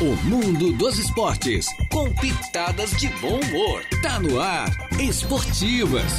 O mundo dos esportes, com pitadas de bom humor. Tá no ar, Esportivas.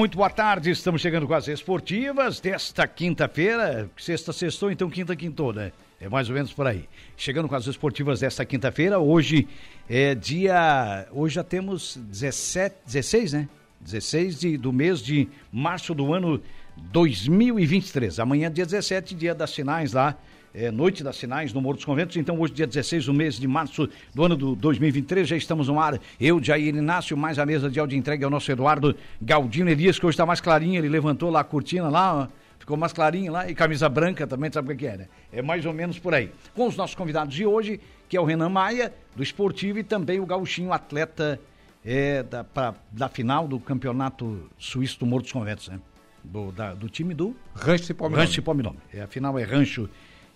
Muito boa tarde. Estamos chegando com as esportivas desta quinta-feira. Sexta, sextou, então quinta, quintou, né? É mais ou menos por aí. Chegando com as esportivas desta quinta-feira. Hoje é dia. Hoje já temos 17, 16, né? 16 de, do mês de março do ano 2023. Amanhã, dia 17, dia das finais lá é, Noite das Sinais no Morro dos Conventos. Então, hoje, dia 16 do mês de março do ano do 2023, já estamos no ar. Eu, Jair Inácio, mais a mesa de áudio entregue ao nosso Eduardo Galdino Elias, que hoje está mais clarinho. Ele levantou lá a cortina lá, ficou mais clarinho lá, e camisa branca também, sabe o que é, né? É mais ou menos por aí. Com os nossos convidados de hoje, que é o Renan Maia, do Esportivo, e também o Gauchinho, atleta é, da, pra, da final do Campeonato Suíço do Morro dos Conventos, né? Do, da, do time do Rancho Cipó Milome. Rancho Cipó Milome. É, a final é Rancho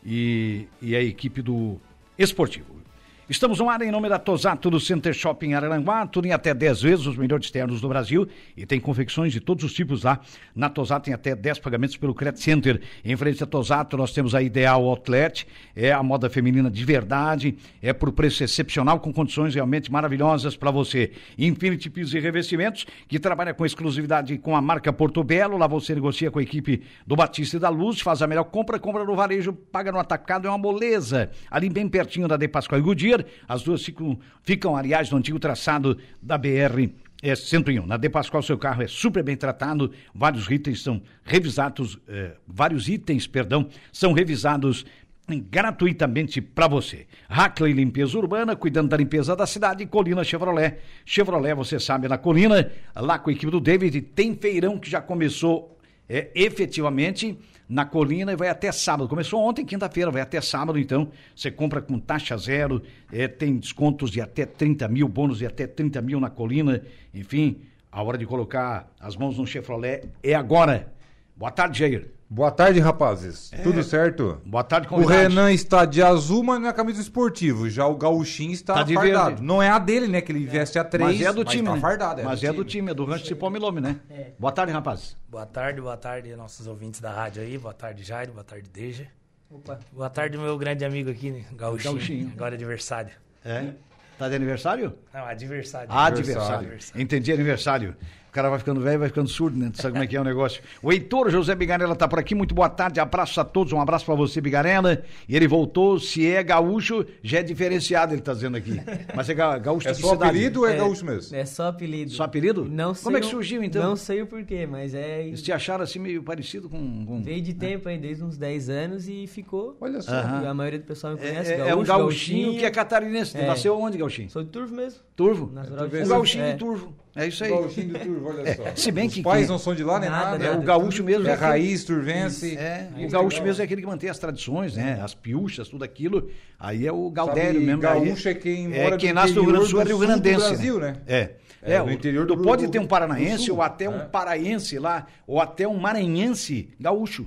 e, e a equipe do Esportivo. Estamos no ar em nome da Tosato do Center Shopping Araranguá, tudo em até 10 vezes os melhores ternos do Brasil e tem confecções de todos os tipos lá. Na Tosato tem até 10 pagamentos pelo Credit Center. Em frente à Tosato nós temos a Ideal Outlet, é a moda feminina de verdade, é por preço excepcional com condições realmente maravilhosas para você. Infinity Pisos e Revestimentos, que trabalha com exclusividade com a marca Porto Belo, lá você negocia com a equipe do Batista e da Luz, faz a melhor compra, compra no varejo, paga no atacado, é uma moleza. Ali bem pertinho da De Pascoal e Goodyear, as duas ficam, ficam aliás, no antigo traçado da BR é 101. Na De Pascoal, seu carro é super bem tratado, vários itens são revisados, eh, vários itens, perdão, são revisados gratuitamente para você. Hackley Limpeza Urbana, cuidando da limpeza da cidade, Colina Chevrolet. Chevrolet, você sabe, na Colina, lá com a equipe do David, tem feirão que já começou é, efetivamente na Colina e vai até sábado. Começou ontem, quinta-feira, vai até sábado, então você compra com taxa zero, é, tem descontos de até 30 mil, bônus de até 30 mil na Colina, enfim, a hora de colocar as mãos no Chevrolet é agora. Boa tarde, Jair. Boa tarde, rapazes. É... Tudo certo? Boa tarde, convidados. O Renan está de azul, mas não é camisa esportivo. Já o Gauchinho está tá fardado. Verde. Não é a dele, né? Que ele veste a três. Mas é do time, tá né? fardado. É mas do é time. do time, é do Rancho Cipó Milome, né? É. Boa tarde, rapaz. Boa tarde, boa tarde, nossos ouvintes da rádio aí. Boa tarde, Jairo. Boa tarde, Deja. Opa. Boa tarde, meu grande amigo aqui, né? Gauchinho. Gauchinho. Agora é aniversário. É? Tá de aniversário? Não, adversário. Ah, adversário. adversário. Entendi, aniversário. O cara vai ficando velho, vai ficando surdo, né? Tu sabe como é que é o negócio. O Heitor José Bigarella tá por aqui. Muito boa tarde, abraço a todos. Um abraço para você, Bigarella. E ele voltou. Se é gaúcho, já é diferenciado, ele tá dizendo aqui. Mas é ga gaúcho é de só cidade? apelido ou é, é, gaúcho mesmo? É só apelido. Só apelido? Não sei. Como é que surgiu, então? Não sei o porquê, mas é... Eles te acharam assim meio parecido com... com... Veio de tempo aí, desde uns 10 anos e ficou. Olha só. A maioria do pessoal me conhece. É, gaúcho, é um gauchinho, gauchinho, que é catarinense. É. Nasceu onde, gauchinho? Sou de Turvo mesmo. Turvo? Natural um gauchinho de Turvo. É isso aí. Gauchinho de Turvo, olha só. Se bem Os que... pais não são de lá, nem nada. Nada, né? É, o gaúcho mesmo... É aquele- raiz turvense. É, o gaúcho mesmo é aquele que mantém as tradições, né? As piuchas, tudo aquilo. Aí é o Galdério Sabe, mesmo. gaúcho aí é quem é mora quem no nasce no Rio Grande do Sul é Rio do sul do Grandense. Brasil, né? É. É, É, o- interior do- pode do- ter um do paranaense ou até um né? paraense lá, ou até um maranhense gaúcho.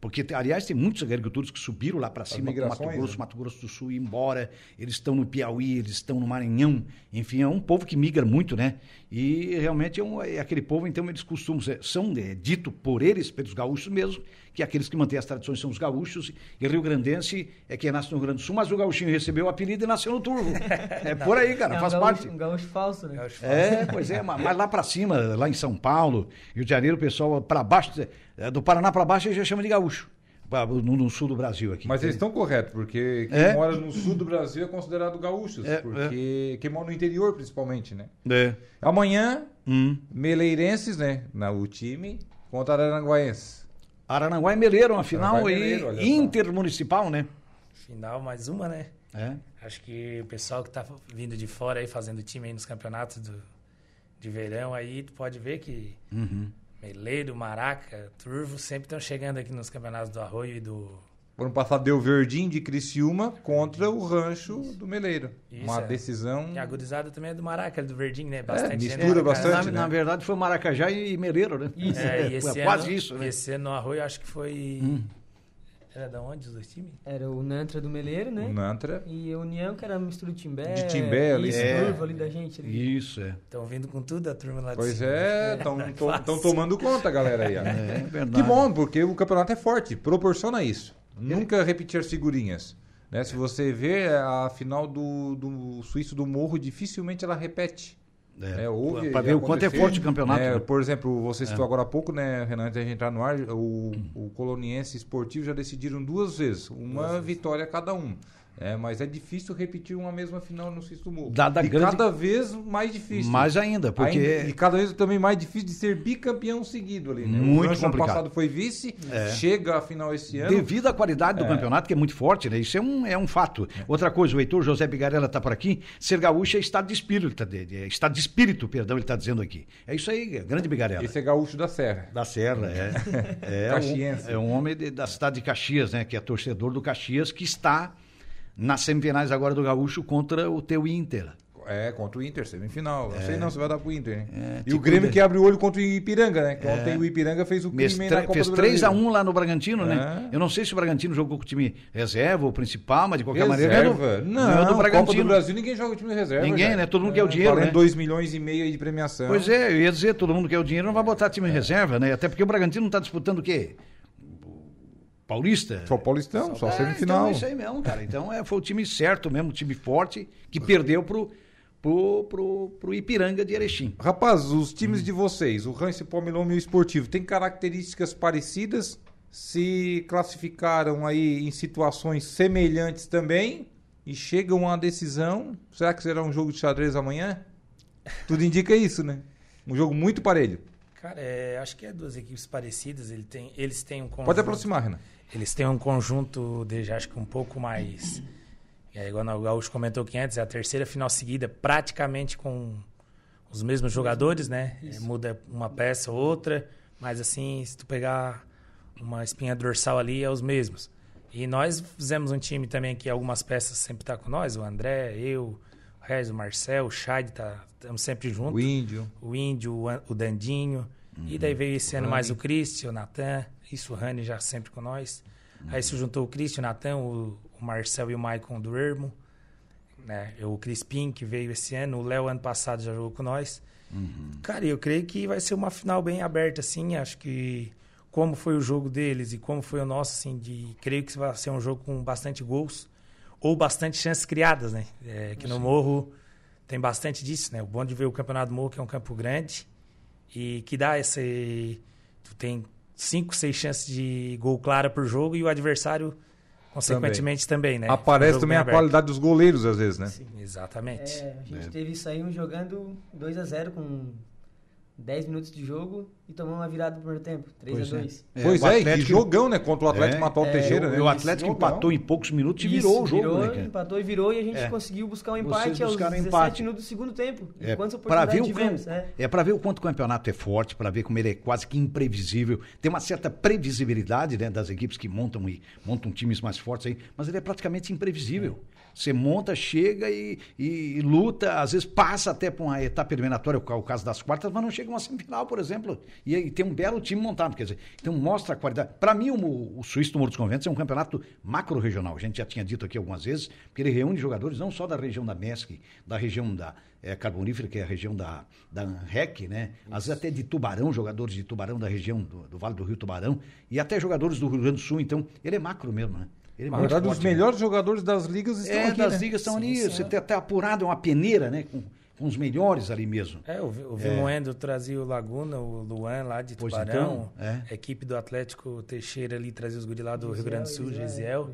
Porque, aliás, tem muitos agricultores que subiram lá para cima, pro Mato Grosso, né? Mato Grosso do Sul, e embora. Eles estão no Piauí, eles estão no Maranhão. Enfim, é um povo que migra muito, né? E realmente é, um- é aquele povo, então, eles costumam ser, são é, dito por eles, pelos gaúchos mesmo, que aqueles que mantêm as tradições são os gaúchos, e Rio Grandense é quem nasce no Rio Grande do Sul, mas o gaúchinho recebeu o apelido e nasceu no Turvo. É por aí, cara, É um faz gaúcho, parte. Um gaúcho falso, né? Gaúcho É, pois é, mas mas lá pra cima, lá em São Paulo, Rio de Janeiro, o pessoal pra baixo, é, do Paraná pra baixo, eles já chama de gaúcho. No, no sul do Brasil aqui. Mas eles estão corretos, porque quem É? mora no sul do Brasil é considerado gaúchos. É, porque quem mora no interior, principalmente, né? É. Amanhã, Hum. Meleirenses, né? Na, o time contra Araranguaense. Araranguá e Meleiro, uma final e Meleiro, só. intermunicipal, né? Final, mais uma, né? É. Acho que o pessoal que tá vindo de fora aí, fazendo time aí nos campeonatos do, de verão aí, tu pode ver que Uhum. Meleiro, Maraca, Turvo sempre estão chegando aqui nos campeonatos do Arroio e do, ano passado deu Verdinho de Criciúma contra o Rancho do Meleiro. Isso, Uma é. decisão. E a gurizada também é do Maraca, do Verdinho, né? Bastante gente. mistura né, bastante. na, né? na verdade foi Maracajá e Meleiro, né? Isso. É, e Foi esse quase ano, isso, né? Esse ano no Arroio, acho que foi. Hum. Era da onde os dois times? Era o Nantra do Meleiro, né? O Nantra. E a União, que era a mistura de Timbé. De Timbé ali. Isso, É. curva ali da gente. Ali. Isso, é. Estão vindo com tudo a turma lá de Pois é, estão tomando conta, galera aí. ó. É verdade. Que bom, porque o campeonato é forte, proporciona isso. Nunca repetir as figurinhas. Né? Se você vê a final do, do Suíço do Morro, dificilmente ela repete. É. É, houve- Pra ver o quanto é forte o campeonato, né? né? Por exemplo, você citou agora há pouco, né, Renan, antes da gente entrar no ar, o, o Coloniense Esportivo já decidiram duas vezes, uma vitória cada um. É, mas é difícil repetir uma mesma final no Morro. Dada e grande- cada vez mais difícil. Mais ainda, porque Ainda- e cada vez também mais difícil de ser bicampeão seguido ali. Né? Muito o Rancho ano complicado. passado foi vice, É. chega à final esse ano. Devido à qualidade do campeonato, que é muito forte, né? Isso é um, é um fato. Outra coisa, o Heitor José Bigarella está por aqui. Ser gaúcho é estado de espírito, tá de- estado de espírito, perdão, ele está dizendo aqui. É isso aí, grande Bigarella. Esse é gaúcho da Serra. Da Serra, é. É, um, é um homem de- da cidade de Caxias, né? Que é torcedor do Caxias, que está nas semifinais agora do Gaúcho contra o teu Inter. É, contra o Inter, semifinal. Não sei não, você vai dar pro Inter, hein? É, e o te Grêmio cuida. que abre o olho contra o Ipiranga, né? Que ontem o Ipiranga fez o crime aí tre- na Copa fez do 3 a Brasil. 1 lá no Bragantino, né? É. Eu não sei se o Bragantino jogou com o time reserva ou principal, mas de qualquer maneira Reserva? ganhou- Não, ganhou do Copa Bragantino. do Brasil ninguém joga o time reserva. Ninguém, cara. né? Todo mundo quer o dinheiro, valendo né? 2 milhões e meio de premiação. Pois é, eu ia dizer, todo mundo quer o dinheiro, não vai botar time em reserva, né? Até porque o Bragantino não está disputando o quê? Paulista? Só o Paulistão, só É, semifinal. Então é isso aí mesmo, cara. Então é, foi o time certo mesmo, o time forte, que perdeu pro, pro, pro, pro Ipiranga de Erechim. Rapaz, os times de vocês, o Rance Palmilome e o Esportivo, têm características parecidas? Se classificaram aí em situações semelhantes também e chegam a uma decisão? Será que será um jogo de xadrez amanhã? Tudo indica isso, né? Um jogo muito parelho. Cara, é, acho que é duas equipes parecidas. Ele tem, eles têm um conjunto. Pode aproximar, Renan. Eles têm um conjunto de, acho que um pouco mais. É, igual o Gaúcho comentou que antes, é a terceira final seguida, praticamente com os mesmos jogadores, né? É, muda uma peça ou outra, mas assim, se tu pegar uma espinha dorsal ali, é os mesmos. E nós fizemos um time também que algumas peças sempre tá com nós, o André, eu, o Regis, o Marcel, o Chad, tá, estamos sempre juntos O Índio. o Índio, o o Dandinho. E daí veio esse ano mais o Cristian, o Natan. Isso, o Rani já sempre com nós. Aí se juntou o Cristian, o Natan, o, o Marcel e o Maicon do Ermo. Né? O Crispim, que veio esse ano. O Léo, ano passado, já jogou com nós. Cara, eu creio que vai ser uma final bem aberta, assim. Acho que como foi o jogo deles e como foi o nosso, assim, de creio que vai ser um jogo com bastante gols ou bastante chances criadas, né? É, que no Morro tem bastante disso, né? O bom de ver o Campeonato Morro, que é um campo grande e que dá esse... Tu tem cinco, seis chances de gol clara por jogo e o adversário, consequentemente, também, né? Um Aparece também a aberto. qualidade dos goleiros, às vezes, né? Sim, exatamente. É, a gente teve isso aí um jogando 2x0 com 10 minutos de jogo e tomou uma virada no primeiro tempo, 3x2. pois o é, Atlético- que jogão, né? Contra o Atlético É, matou o é, Teixeira, o, né? o Atlético empatou em poucos minutos e Isso, virou o jogo, virou, né, cara? Empatou e virou e a gente É. conseguiu buscar um empate aos buscaram 17 empate. minutos do segundo tempo. É, Quantas para ver oportunidades o tivemos, né? é para ver o quanto o campeonato é forte, para ver como ele é quase que imprevisível. Tem uma certa previsibilidade né, das equipes que montam e montam times mais fortes aí, mas ele é praticamente imprevisível. Você monta, chega e, e luta, às vezes passa até para uma etapa eliminatória, o caso das quartas, mas não chega uma semifinal, por exemplo. E, aí tem um belo time montado, quer dizer, então mostra a qualidade. Para mim, o, o Suíço do Morro dos Conventos é um campeonato macro-regional. A gente já tinha dito aqui algumas vezes, porque ele reúne jogadores não só da região da MESC, da região da é, Carbonífera, que é a região da, da REC, né? Às vezes até de Tubarão, jogadores de Tubarão da região do, do Vale do Rio Tubarão, e até jogadores do Rio Grande do Sul. Então, ele é macro mesmo, né? Ele é Na verdade, os né? melhores jogadores das ligas estão É, aqui, das né? ligas estão ali. sim, Você é. tem até apurado, é uma peneira, né? Com, com os melhores ali mesmo. É, o, Vi- o Vimoendo trazia o Laguna, o Luan lá de Pois Tubarão. então, é. A equipe do Atlético Teixeira ali trazia os guri lá do Rio Grande do Sul, Gisiel.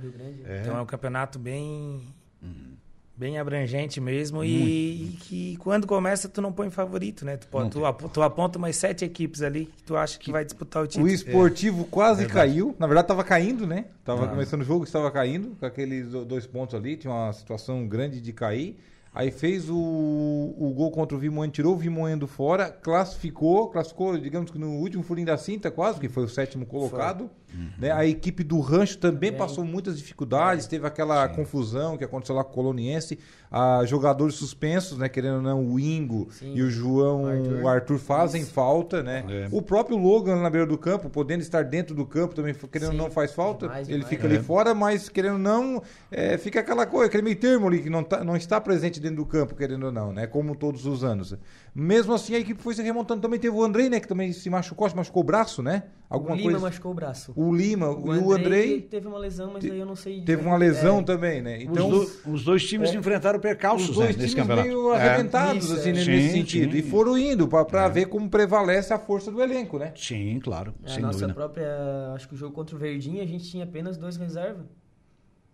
É. Então é um campeonato bem bem abrangente mesmo e, e que quando começa tu não põe favorito, né? Tu, Não tu, ap- tu aponta umas sete equipes ali que tu acha que, vai disputar o O título. esportivo quase É. Caiu. Na verdade, estava caindo, né? Tava Ah. começando o jogo, estava caindo, com aqueles do- dois pontos ali. Tinha uma situação grande de cair. Aí fez o, o gol contra o Vimoendo, tirou o Vimoendo fora, classificou, classificou, digamos que no último furinho da cinta quase, que foi o sétimo colocado. Né? A equipe do Rancho também Bem. passou muitas dificuldades, teve aquela confusão que aconteceu lá com o Coloniense, a jogadores suspensos, né, querendo ou não, o Ingo Sim. e o João, O Arthur. o Arthur fazem falta, né? É. O próprio Logan na beira do campo, podendo estar dentro do campo também, querendo ou Sim, não, faz falta. demais, Ele demais. fica É. ali fora, mas querendo ou não, é, fica aquela coisa, aquele meio termo ali que não, tá- não está presente dentro do campo, querendo ou não, né? Como todos os anos. Mesmo assim, a equipe foi se remontando. Também teve o Andrei, né? Que também se machucou, se machucou o braço, né? Alguma o Lima coisa. machucou o braço. O Lima e o Andrei teve uma lesão, mas te- aí eu não sei. teve uma lesão É, também, né? Os, Então, do- os dois times é, enfrentaram percalços os né, dois nesse times campeonato. meio É. arrebentados, Isso, assim, é. né, Sim, nesse sentido. sim. E foram indo para ver como prevalece a força do elenco, né? Sim, claro, É, sem a nossa dúvida. própria. Acho que o jogo contra o Verdinho a gente tinha apenas dois reservas.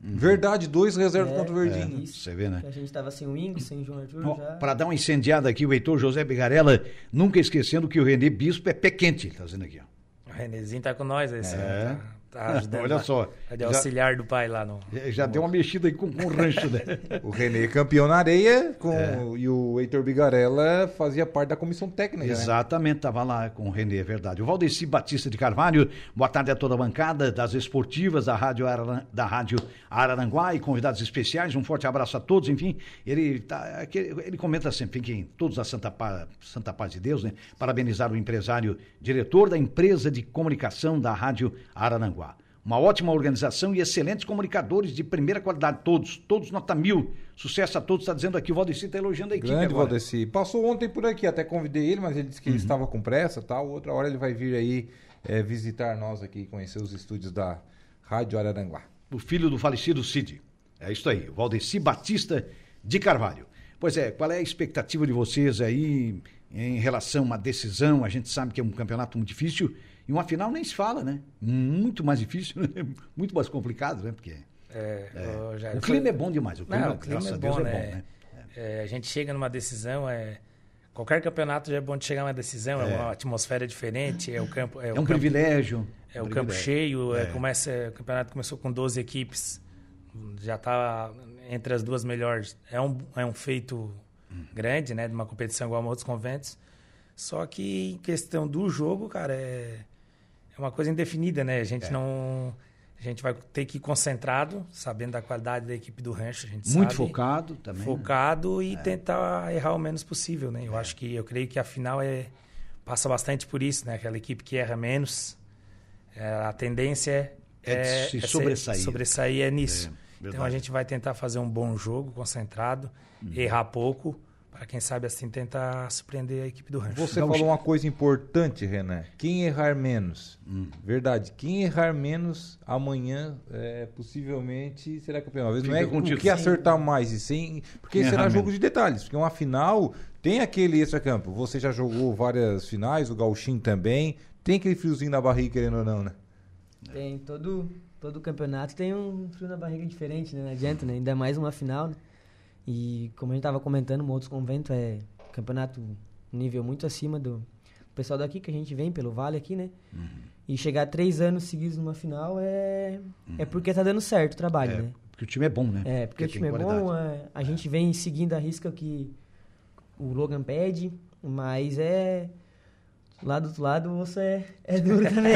Verdade, dois reservas É, contra o Verdinho. Isso. Você vê, né? Que A gente tava sem o Ingo, sem o João Arthur já. Para dar uma incendiada aqui, o Heitor José Bigarella, nunca esquecendo que o René Bispo é pé quente, ele tá dizendo aqui. Ó. O Renezinho tá com nós esse É. ano, tá, ajudando. Olha lá. só, É de já- auxiliar do pai lá no. Já- Já deu uma mexida aí com, com o rancho, né? O René campeão na areia com, É. e o Heitor Bigarella fazia parte da comissão técnica. né? Exatamente, estava lá com o Renê, é verdade. O Valdeci Batista de Carvalho, boa tarde a toda a bancada das esportivas da Rádio, Araran- da Rádio Araranguá e convidados especiais. Um forte abraço a todos. Enfim, ele, tá, ele comenta sempre, fiquem todos a Santa Paz, Santa Paz de Deus, né? Parabenizar o empresário, diretor da empresa de comunicação da Rádio Araranguá. Uma ótima organização e excelentes comunicadores de primeira qualidade, todos, todos nota mil. Sucesso a todos, está dizendo aqui, o Valdeci está elogiando a equipe Grande agora. Valdeci. Passou ontem por aqui, até convidei ele, mas ele disse que ele Uhum. estava com pressa tal. Outra hora ele vai vir aí eh, visitar nós aqui, conhecer os estúdios da Rádio Araranguá. o filho do falecido Cid. É isso aí, o Valdeci Batista de Carvalho. Pois é, qual é a expectativa de vocês aí em relação a uma decisão? A gente sabe que é um campeonato muito difícil e uma final nem se fala, né? Muito mais difícil, né? muito mais complicado, né? Porque É, ô, Jair, o foi- clima é bom demais. O clima, Não, o clima é a Deus, bom, é né? bom, né? É, a gente chega numa decisão, é, qualquer campeonato já é bom de chegar numa decisão, é, uma atmosfera diferente, é o campo, é, É o um campo, privilégio. é um o campo privilégio. cheio, é, É. começa, o campeonato começou com 12 equipes, já está entre as duas melhores. É um, é um feito grande, né, de uma competição igual a outros conventos. Só que em questão do jogo, cara, é, é uma coisa indefinida, né? A gente É. não a gente vai ter que ir concentrado, sabendo da qualidade da equipe do rancho, a gente Muito sabe focado também. né? focado e tentar errar o menos possível, né? Eu É. acho que eu creio que a final é passa bastante por isso, né? Aquela equipe que erra menos, é, a tendência É é, se é ser- sobressair. sobressair é nisso. É, então a gente vai tentar fazer um bom jogo, concentrado, errar pouco, para quem sabe assim tentar surpreender a equipe do rancho. Você falou uma coisa importante, Renan. Quem errar menos, Hum. verdade, quem errar menos amanhã é, possivelmente será campeão. Às vezes não é o que acertar mais, e sim, porque Quem será jogo menos. de detalhes. Porque uma final tem aquele extra-campo. Você já jogou várias finais, o Gauchinho também. Tem aquele friozinho na barriga, querendo ou não, né? Tem todo, todo campeonato tem um frio na barriga diferente, né? Não adianta, né? Ainda mais uma final, né? E como a gente tava comentando, um outros convento é campeonato nível muito acima do pessoal daqui que a gente vem pelo Vale aqui, né? Uhum. E chegar três anos seguidos numa final é é porque tá dando certo o trabalho, É, né? porque o time é bom, né? É, porque o tem time é qualidade. bom, é, a gente vem seguindo a risca que o Logan pede, mas é. Lá do outro lado o osso é, é duro também.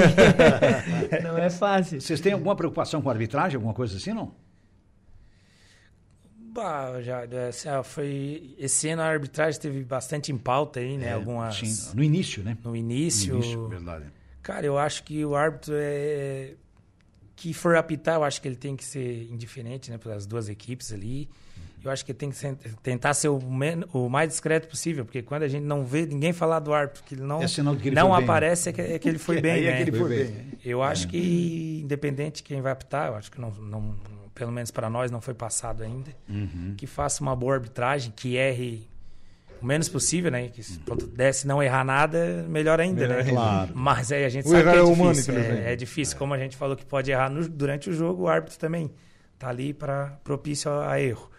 não é fácil. Vocês têm alguma preocupação com a arbitragem, alguma coisa assim, não? Bah, já, é, assim, ó, foi esse ano a arbitragem teve bastante em pauta aí, né? É, Algumas sim, no início, né? no início. No início, verdade. Cara, eu acho que o árbitro é que for apitar, eu acho que ele tem que ser indiferente, né, pelas duas equipes ali. Eu acho que ele tem que ser- tentar ser o, men- o mais discreto possível, porque quando a gente não vê ninguém falar do árbitro, que ele não É que ele não bem, aparece, é, que, é que ele foi bem, Aí né? é que ele foi bem. bem. Eu acho que independente de quem vai apitar, eu acho que não, não- pelo menos para nós não foi passado ainda, Uhum. que faça uma boa arbitragem, que erre o menos possível, né? Que se pudesse não errar nada, melhor ainda, Melhor né? ainda. Claro. Mas aí a gente O sabe que é é humano, difícil. infelizmente. é, é difícil, como a gente falou que pode errar no- durante o jogo, o árbitro também tá ali para propício a, a erro.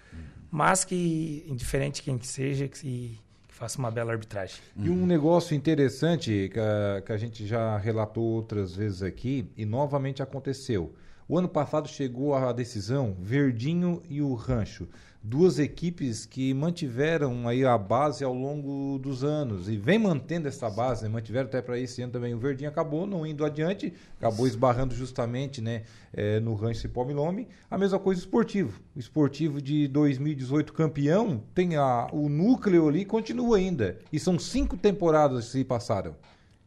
Mas que, indiferente quem que seja, que, que faça uma bela arbitragem. E um negócio interessante que a, que a gente já relatou outras vezes aqui e novamente aconteceu. O ano passado chegou a decisão Verdinho e o Rancho. Duas equipes que mantiveram aí a base ao longo dos anos e vem mantendo essa base, né? mantiveram até para esse ano também. O Verdinho acabou não indo adiante, acabou esbarrando justamente né, é, no Rancho Cipó Milome. A mesma coisa o esportivo. O esportivo de 2018 campeão tem a, o núcleo ali continua ainda. E são cinco temporadas que se passaram.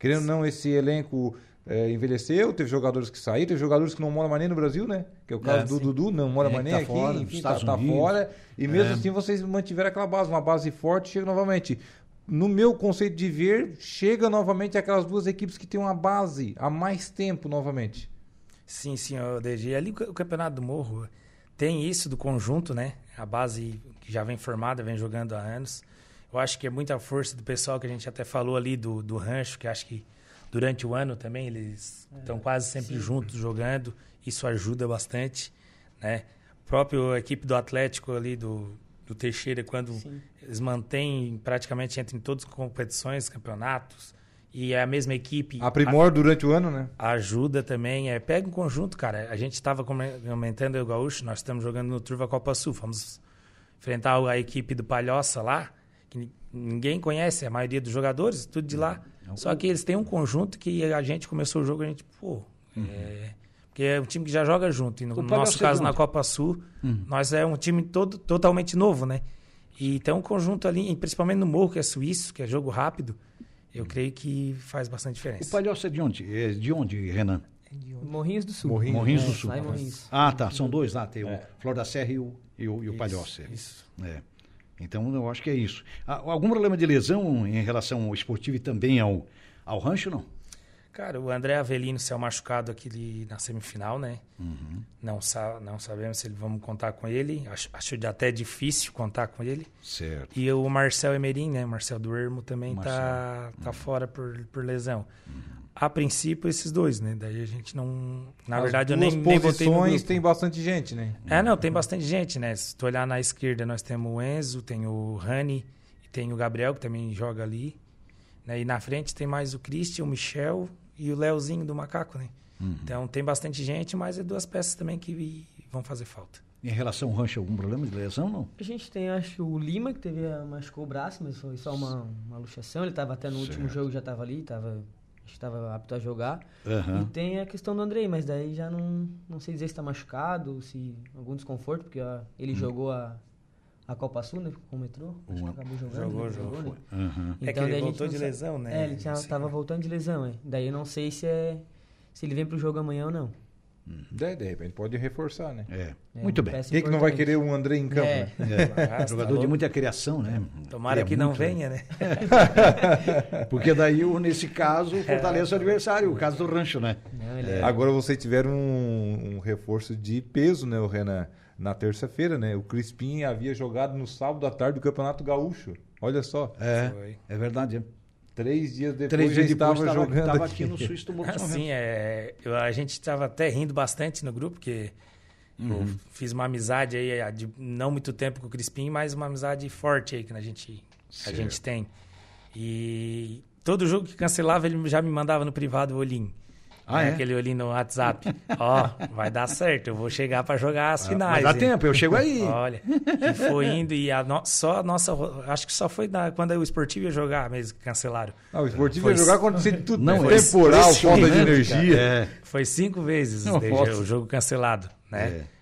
Querendo ou não, esse elenco é, envelheceu, teve jogadores que saíram, teve jogadores que não moram mais nem no Brasil, né? Que é o caso É, do sim. Dudu, não mora É, mais que nem tá aqui, fora, enfim, tá, tá fora. E mesmo É. assim vocês mantiveram aquela base, uma base forte, chega novamente. No meu conceito de ver, chega novamente aquelas duas equipes que têm uma base há mais tempo novamente. Sim, senhor DG. Ali o Campeonato do Morro tem isso do conjunto, né? A base que já vem formada, vem jogando há anos. Eu acho que é muita força do pessoal que a gente até falou ali do, do rancho, que acho que durante o ano também eles estão quase sempre juntos jogando. Isso ajuda bastante, né? Próprio equipe do Atlético ali do, do Teixeira, quando eles mantêm praticamente entre em todas as competições, campeonatos, e é a mesma equipe. Aprimora durante o ano, né? Ajuda também, é, pega um conjunto, cara. A gente estava comentando eu e o Gaúcho, nós estamos jogando no Turva Copa Sul, fomos enfrentar a equipe do Palhoça lá, que ni- ninguém conhece, a maioria dos jogadores, tudo de lá. Só que eles têm um conjunto que a gente começou o jogo, a gente, pô, é, porque é um time que já joga junto. E no O Palhoça nosso é caso, na? Copa Sul, nós é um time todo, totalmente novo, né? E tem um conjunto ali, e principalmente no Morro, que é suíço, que é jogo rápido, eu creio que faz bastante O diferença. Palhoça é de onde? É de onde, Renan? Morrinhos do Sul. Morrinhos. Morrinhos do É, Sul. Morrinhos. Ah, tá. São dois lá. Tem o Flor da Serra e o, e o, e o Palhoça. Isso. É. Então, eu acho que é isso. Ah, algum problema de lesão em relação ao esportivo e também ao, ao rancho, não? Cara, o André Avelino saiu machucado aqui na semifinal, né? Uhum. Não, sa não sabemos se ele vamos contar com ele. Acho, acho até difícil contar com ele. Certo. E o Marcel Emerim, né? O Marcel do Ermo também Marcel. tá, tá fora por, por lesão. A princípio, esses dois, né? Daí a gente não. Na As verdade, eu nem, nem botei no grupo. tem bastante gente, né? É, não, tem bastante gente, né? Se tu olhar na esquerda, nós temos o Enzo, tem o Rani e tem o Gabriel, que também joga ali. Né? E na frente tem mais o Christian, o Michel e o Leozinho do Macaco, né? Então tem bastante gente, mas é duas peças também que vão fazer falta. Em relação ao rancho, algum problema de lesão, não? A gente tem, acho, o Lima, que teve, a- machucou o braço, mas foi só uma, uma luxação. Ele estava até no último Certo. jogo, já estava ali, tava, acho que estava apto a jogar. Aham. E tem a questão do Andrei, mas daí já não, não sei dizer se está machucado, se algum desconforto, porque ó, ele jogou a, a Copa Sul, né? Como entrou, acho Uma- que acabou jogando. Jogou, né? jogou, né? Aham. É que ele daí a gente voltou de sabe- lesão, né? É, ele estava voltando de lesão, é. Daí eu não sei se é se ele vem pro jogo amanhã ou não. De, de repente pode reforçar, né? É. É Muito bem. Quem que não vai querer um André em campo? É. né? É. Ah, tá Jogador de louco. muita criação, né? Tomara É que não muito- venha, né? Porque daí, nesse caso, fortalece o adversário, o caso do rancho, né? Não, é. Agora vocês tiveram um, um reforço de peso, né, o Renan? Na terça-feira, né? O Crispim havia jogado no sábado à tarde do Campeonato Gaúcho. Olha só. É, Foi. é verdade. Três dias depois Três dias depois estava estava jogando estava aqui. aqui no Suíço do Morro Assim, é, eu- a gente estava até rindo bastante no grupo, porque eu fiz uma amizade aí de não muito tempo com o Crispim, mas uma amizade forte aí que a gente, a gente tem. E todo jogo que cancelava, ele já me mandava no privado o olhinho. Ah, Né, é? Aquele olhinho no WhatsApp. Ó, vai dar certo, eu vou chegar para jogar as finais. Mas dá hein? tempo, eu chego aí. Olha, e foi indo e a no- só a nossa. Acho que só foi na- quando o esportivo ia jogar mesmo cancelaram. Ah, o esportivo Foi ia jogar quando tinha tudo. Não, é temporal, falta de energia. É. Foi cinco vezes desde o jogo cancelado, né? É,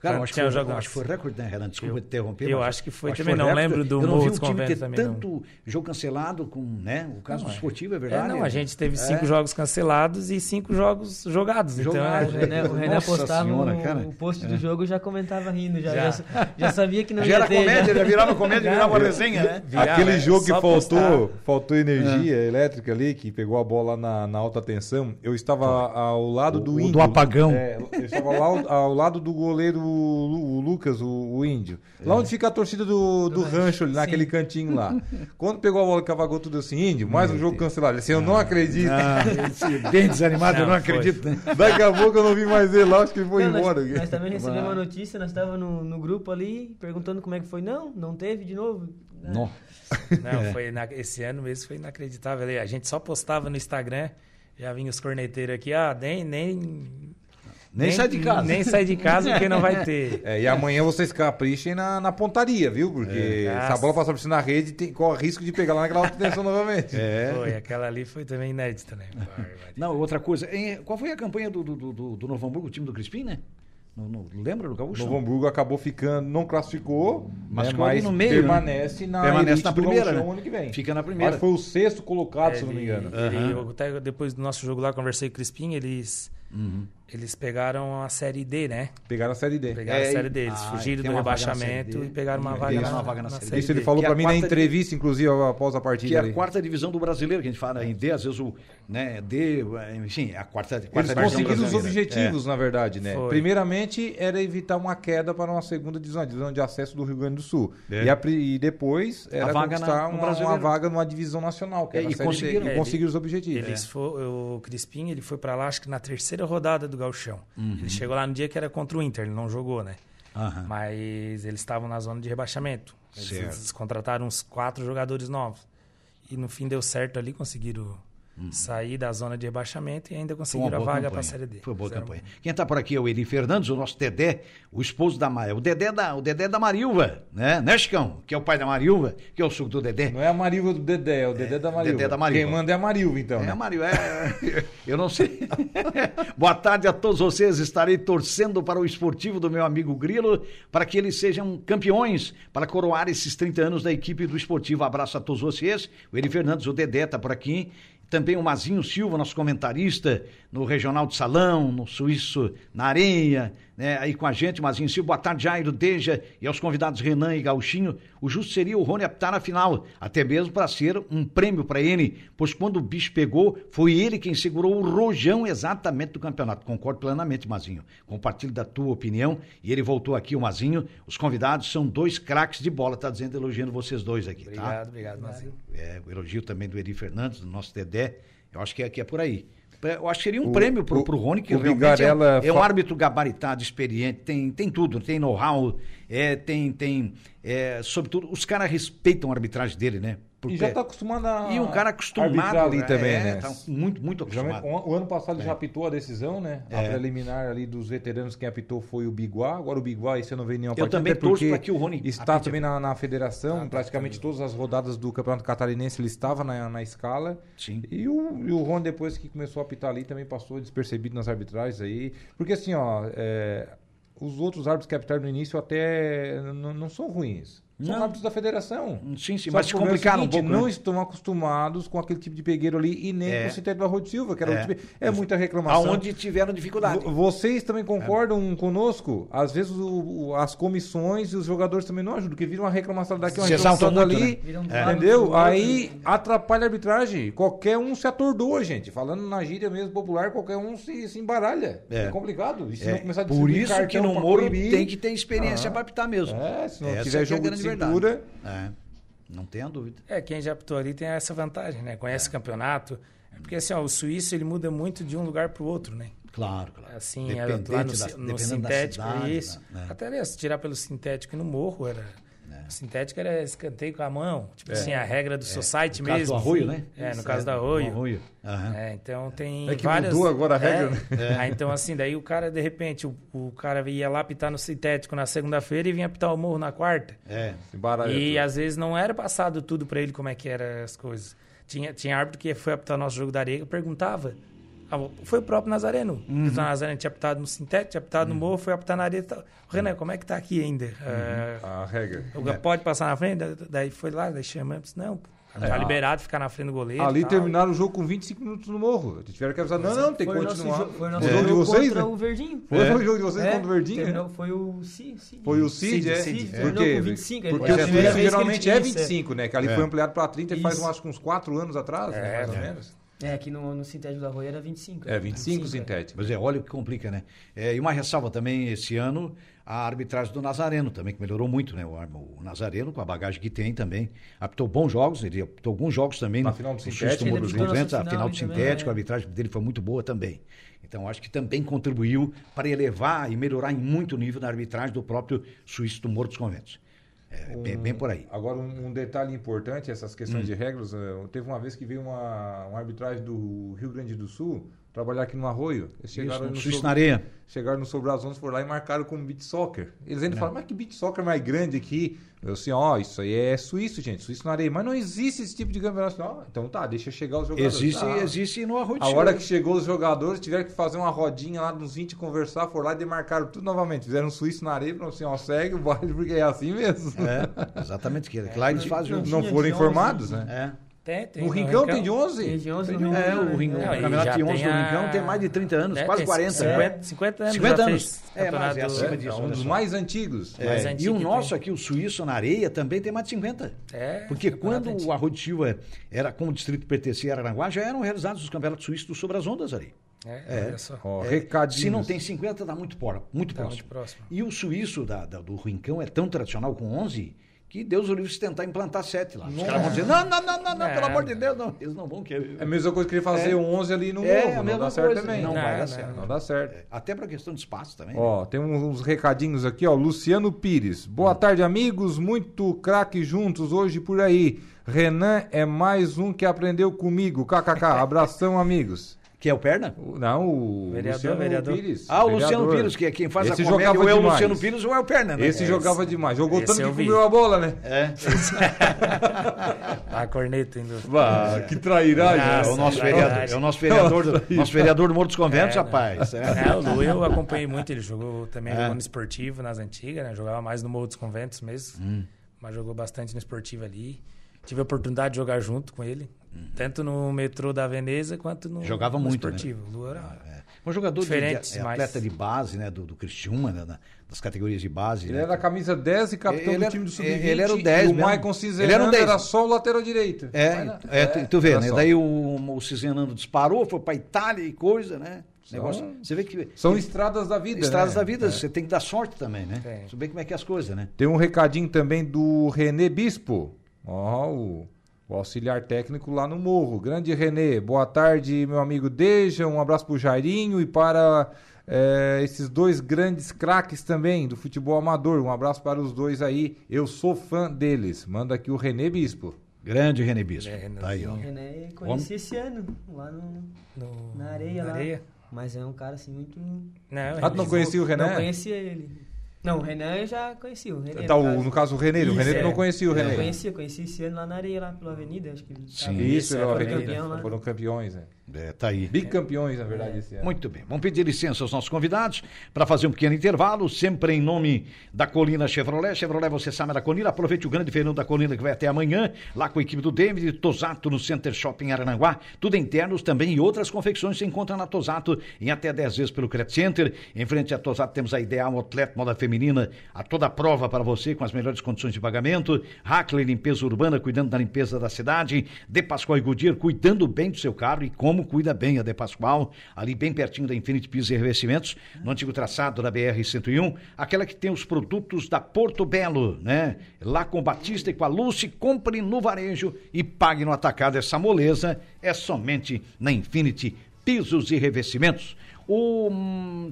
Cara, quando acho que, foi, jogo- acho que foi recorde, né, Renan? Desculpa te interromper. eu acho que foi acho também, não recorde. lembro do Eu não vi um time ter também, não. tanto jogo cancelado com, né? O caso do esportivo, é É, verdade. não, a gente teve É. cinco jogos cancelados e cinco jogos jogados. Jogados, O então, né? Renan, o Renan postava senhora, o, cara. o post do jogo já comentava rindo, já, Já. já. já sabia que não Já ia era ter. comédia, já. virava comédia, Já, virava resenha, né? Aquele é, jogo que faltou, faltou energia elétrica ali, que pegou a bola na, alta tensão. Eu estava ao lado do O- o índio. do apagão. É, eu estava ao lado do goleiro o Lucas, o, o índio. Lá onde fica a torcida do, do rancho, ali, naquele cantinho lá. Quando pegou a bola, cavagou tudo assim, índio, mais um jogo cancelado. Ele disse, eu não acredito. Ah, esse bem desanimado, eu não Não, foi. acredito, né? Daqui a pouco eu não vi mais ele lá, acho que ele foi Não, embora. Nós, nós também recebemos uma notícia, nós estávamos no, no grupo ali, perguntando como é que foi. Não, não teve de novo. Não. Não, foi na- esse ano mesmo foi inacreditável. A gente só postava no Instagram, já vinha os corneteiros aqui, ah, nem, nem, Nem, sai de casa. Nem sai de casa porque não vai ter. É, e amanhã vocês caprichem na, na pontaria, viu? Porque É. se a bola passar por cima na rede, tem, corre risco de pegar lá naquela alta tensão novamente. É. Foi, aquela ali foi também inédita, né? Não, outra coisa. em- qual foi a campanha do, do, do, do Novo Hamburgo, o time do Crispim, né? No, no- lembra do Gaúcho? Novo Hamburgo acabou ficando, não classificou, Mas né, mas no meio, permanece na Permanece na primeira, né? ano que vem. Fica na primeira. Que foi o sexto colocado, se eu não me engano. ele- eu até depois do nosso jogo lá, conversei com o Crispim, eles, Uhum. Eles pegaram a Série D, né? Pegaram a Série D. Pegaram É, a Série e- D, eles ah, fugiram do na rebaixamento e pegaram uma E vaga na, uma vaga na Série D. Isso ele falou é pra a mim na entrevista, inclusive, após a partida. Que é a ali. quarta divisão do brasileiro, que a gente fala em D, às vezes o. Né, D, enfim, a quarta, quarta Eles divisão conseguiram os objetivos, na verdade, né? Foi. Primeiramente, era evitar uma queda para uma segunda divisão, a divisão de acesso do Rio Grande do Sul. É. E, a e depois era vaga conquistar na- uma, uma vaga numa divisão nacional, que É, era e a Série D. conseguiram. E conseguiram os objetivos. Eles o Crispim ele foi pra lá, acho que na terceira rodada do Gauchão. Uhum. Ele chegou lá no dia que era contra o Inter, ele não jogou, né? Aham. Mas eles estavam na zona de rebaixamento. Eles, eles contrataram uns quatro jogadores novos. E no fim deu certo ali, conseguiram sair da zona de rebaixamento e ainda Uhum. Conseguiram a vaga para a Série D. Foi boa Fizeram- campanha. Quem está por aqui é o Eli Fernandes, o nosso Dedé, o esposo da Maria. O Dedé da, o Dedé da Marilva, né? Né, Chicão? Que é o pai da Marilva, que é o suco do Dedé. Não é a Marilva do Dedé, é o Dedé da Marilva. Dedé da Marilva. Quem manda é a Marilva, então. É, né? Mário, é. Eu não sei. Boa tarde a todos vocês. Estarei torcendo para o esportivo do meu amigo Grilo, para que eles sejam campeões, para coroar esses 30 anos da equipe do esportivo. Abraço a todos vocês. O Eli Fernandes, o Dedé está por aqui. Também o Mazinho Silva, nosso comentarista, no Regional de Salão, no Suíço, na Areia, né, aí com a gente, Mazinho Silva. Boa tarde, Jairo, Deja e aos convidados Renan e Gauchinho. O justo seria o Rony apitar na final, até mesmo para ser um prêmio para ele, pois quando o bicho pegou, foi ele quem segurou o rojão exatamente do campeonato. Concordo plenamente, Mazinho. Compartilho da tua opinião. E ele voltou aqui, o Mazinho. Os convidados são dois craques de bola, tá dizendo, elogiando vocês dois aqui, tá? Obrigado, obrigado, Mazinho. É, o elogio também do Eri Fernandes, do nosso Dedé. Eu acho que é, que é por aí. É, Eu acho que seria um O- prêmio pro, o- Rony, que o realmente é, Vigarella é um árbitro gabaritado, experiente, tem, tem tudo, tem know-how, é, tem, tem é, sobretudo, os caras respeitam a arbitragem dele, né? Porque- E já está acostumado a e um cara acostumado arbitrar ali né? também, é, né? tá muito, muito acostumado. o, o ano passado ele já apitou a decisão, né? A É. preliminar ali dos veteranos, quem apitou foi o Biguá. Agora o Biguá, esse ano não veio nenhuma Eu partida, também até torço porque pra que o Rony Está também na, na federação, praticamente todas as rodadas do Campeonato Catarinense ele estava na, na escala. Sim. E o, e o Rony, depois que começou a apitar ali, também passou despercebido nas arbitragens aí. Porque assim, ó, é, os outros árbitros que apitaram no início até n- não são ruins. São Não. árbitros da federação. Sim, sim, Só mas se é complicaram um seguinte, pouco. Não né? estão acostumados com aquele tipo de pegueiro ali e nem É. com o Sintético do Arroio de Silva, que era É. o tipo, é muita reclamação. Aonde tiveram dificuldade. Vo- Vocês também concordam conosco? Às vezes o- o- as comissões e os jogadores também não ajudam, porque vira uma reclamação daqui, uma reclamação muito, dali, né? Viram um É. entendeu? Aí atrapalha a arbitragem. Qualquer um se atordoa, gente. Falando na gíria mesmo popular, qualquer um se, se embaralha. É. É, complicado. E se É, não começar a por isso que no Moro tem que ter experiência Ah. para apitar mesmo. É, se não Essa tiver é jogo de. Cintura... É, não tenha dúvida. É, quem já apitou ali tem essa vantagem, né? Conhece o campeonato. É Porque assim, ó, o suíço ele muda muito de um lugar para o outro, né? Claro, claro. Assim, é, Dependente lá no, da- no da sintético, cidade, isso. né? Até ali, se tirar pelo sintético e no morro, era. É. O sintético era escanteio com a mão. Tipo assim, a regra do society No caso mesmo. do arroio, né? É, no Isso, caso do no arroio. arroio. Aham. É, então tem É que várias... mudou agora a regra, É. né? Aí, então, assim, daí o cara, de repente, o, o cara ia lá apitar no sintético na segunda-feira e vinha apitar o morro na quarta. É. se baralha E tudo. às vezes não era passado tudo pra ele como é que eram as coisas. Tinha, tinha árbitro que foi apitar o nosso jogo da areia que perguntava. Ah, Foi o próprio Nazareno. Uhum. O Nazareno tinha apitado no sintético, tinha apitado no morro, foi apitar na areia. e tal. Renan, como é que tá aqui ainda? Uhum. Ah, A regra. o Pode passar na frente? Da- Daí foi lá, daí chamamos. disse, Não, pô, tá É. liberado ficar na frente do goleiro. Ali tal. terminaram o jogo com 25 minutos no morro. Tiveram que avisar, não, não, tem que continuar. jogo- Foi o nosso jogo de vocês, contra né? o Verdinho. Foi É. o jogo de vocês É, contra o Verdinho, terminou- né? Foi o Cid. Cid. Foi o Cid, Cid, é? Cid, Cid, com 25, Porque é a o ele geralmente é isso, é. 25, né? Que ali É. foi ampliado para 30 faz, uns 4 anos atrás, né? É, mais ou é. menos. É, aqui no, no sintético do Arroio era 25. É, 25 é. sintético. Mas é, olha o que complica, né? É, e uma ressalva também, esse ano, a arbitragem do Nazareno também, que melhorou muito, né? O, o Nazareno, com a bagagem que tem também, apitou bons jogos, ele apitou alguns jogos também. Na no- final do sintético, Muro dos apitou nossa 200, a final do também, sintético, é. a arbitragem dele foi muito boa também. Então, acho que também contribuiu para elevar e melhorar em muito nível na arbitragem do próprio Suíço do Morro dos Conventos. É, bem, bem por aí. Agora, um, um detalhe importante, essas Hum. questões de regras. eh, teve uma vez que veio uma, uma arbitragem do Rio Grande do Sul, trabalhar aqui no Arroio. Eles chegaram Isso, no Suíço Sob- na areia. Chegaram no Sobrazões, foram lá e marcaram como beat soccer. Eles ainda falaram, mas que beat soccer mais grande aqui? Eu assim, ó, isso aí é suíço, gente, suíço na areia. Mas não existe esse tipo de campeonato. Ó, então tá, deixa chegar os jogadores. Existe, Ah, existe no Arroio A hora que chegou os jogadores, tiveram que fazer uma rodinha lá nos 20 conversar, foram lá e demarcaram tudo novamente. Fizeram um suíço na areia e falaram assim, ó, segue o baile porque é assim mesmo. É, exatamente. Que, que lá eles fazem... Não, tinha foram informados, 11, né? É. Tem, tem. No Rincão tem de 11? Tem de 11 Tem no de É, 11. o, Ring- o Não, e campeonato já de 11 tem do a- Rincão tem mais de 30 anos, É, quase tem 40. 50, né? 50 anos 50 já anos. É, mas é campeonato- acima É, disso, é um dos mais antigos. É, mais e antigo o que nosso tem. aqui, o Suíço na Areia, também tem mais de 50. É, Porque campeonato quando antigo. o Arroio de Silva era como distrito pertencia a Araranguá, já eram realizados os campeonatos suíços sobre as ondas ali. É, olha só. É, recadinhos. Se não tem 50, dá muito, por, muito Tá próximo. muito próximo. E o suíço da, da- do Rincão é tão tradicional com 11 que Deus o livre se tentar implantar 7 lá. Os caras vão dizer: não, não, não, não, não, É, pelo amor de. Deus, não. Eles não vão querer. É a mesma coisa que ele fazer É. um 11 ali no É, a Não dá certo coisa. também. Não Não, vai dar certo. Não dá certo. Até para questão de espaço também. Ó, tem uns recadinhos aqui, ó. Luciano Pires. Boa tarde, amigos. Muito craque juntos hoje por aí. Renan é mais um que aprendeu comigo. KKK. Abração, amigos. Que é o Perna? O- Não, o Vereador, Luciano vereador. Pires. Ah, o Luciano. Pires, que é quem faz Esse a comédia, jogava ou é o demais. Luciano Pires ou é o Perna, né? Esse jogava demais. Jogou tanto que vi. comeu a bola, né? É. A corneta ainda. Bah, que trairagem. Ah, É o nosso vereador, é o nosso vereador, do, nosso vereador do Morro dos Conventos, É, rapaz. É. É, o Lu eu acompanhei muito, ele jogou também É. jogou no esportivo nas antigas, né? Jogava mais no Morro dos Conventos mesmo, Hum. mas jogou bastante no esportivo ali. Tive a oportunidade de jogar junto com ele, tanto no metrô da Veneza quanto no. Jogava no muito, né? esportivo. Lu era Um jogador de, de, é, mas- atleta de base, né? Do, do Cristiúma, né, da- das categorias de base. Ele né? era a camisa 10 e capitão Ele do era- time do Sub-20. ele era o 10 E o. Maicon Ele Cinzerano era o 10. era só o lateral direito. É, Mas, né? é, tu, tu vê, né? só. Daí o, o Cizenando disparou, foi pra Itália e coisa, né? São- Negócio, você vê que. São estradas da vida, estradas né? da vida, você tem que dar sorte também, né? Tem. Você vê como é que é as coisas, né? Tem um recadinho também do Renê Bispo. Ó, o, o auxiliar técnico lá no Morro. Grande Renê, boa tarde, meu amigo Deja. Um abraço pro Jairinho e para eh, esses dois grandes craques também do futebol amador. Um abraço para os dois aí. Eu sou fã deles. Manda aqui o Renê Bispo. Grande René Bispo. É, tá aí, ó. O René conheci esse ano, lá no, no, na areia na lá. areia. Mas é um cara assim muito. Não, Ah, tu não conhecia o René? Não conhecia ele. Não, o Renan eu já conhecia. O René, Tá, no no caso o Renê. O Isso, tu é. não conhecia o Eu Renê. conhecia, conheci esse ano lá na areia, lá pela avenida. Acho que ele Sim. Isso, Isso, era é, Renê. campeão. Foram campeões, né? É, tá aí. Bicampeões, na verdade, esse ano. Muito bem. Vamos pedir licença aos nossos convidados para fazer um pequeno intervalo, sempre em nome da Colina Chevrolet. Chevrolet, você sabe é da Colina. Aproveite o grande feirão da Colina que vai até amanhã, lá com a equipe do David, Tosato no Center Shopping Arananguá. Tudo internos também e outras confecções se encontram na Tosato em até 10 vezes pelo Credit Center. Em frente à Tosato temos a Ideal Outlet Moda Feminina, a toda prova para você com as melhores condições de pagamento. Hackley Limpeza Urbana, cuidando da limpeza da cidade. De Pascoal e Goodyear, cuidando bem do seu carro e como cuida bem a De Pascoal, ali bem pertinho da Infinity Pisos e Revestimentos, no antigo traçado da BR-101, aquela que tem os produtos da Porto Belo, né? Lá com Batista e com a Lucy, compre no varejo e pague no atacado. Essa moleza é somente na Infinity Pisos e Revestimentos. O,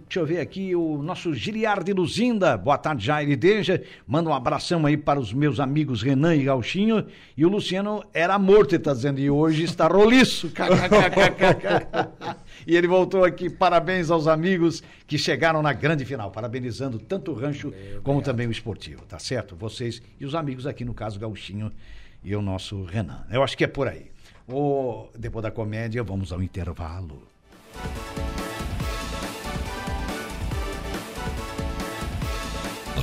deixa eu ver aqui, o nosso Giliardi Luzinda, boa tarde, Jair Deja, manda um abração aí para os meus amigos Renan e Gauchinho, e o Luciano era morto, ele tá dizendo, e hoje está roliço, e ele voltou aqui, parabéns aos amigos que chegaram na grande final, parabenizando tanto o rancho como também o esportivo, tá certo? Vocês e os amigos aqui, no caso, Gauchinho e o nosso Renan, eu acho que é por aí. O, depois da comédia, vamos ao intervalo.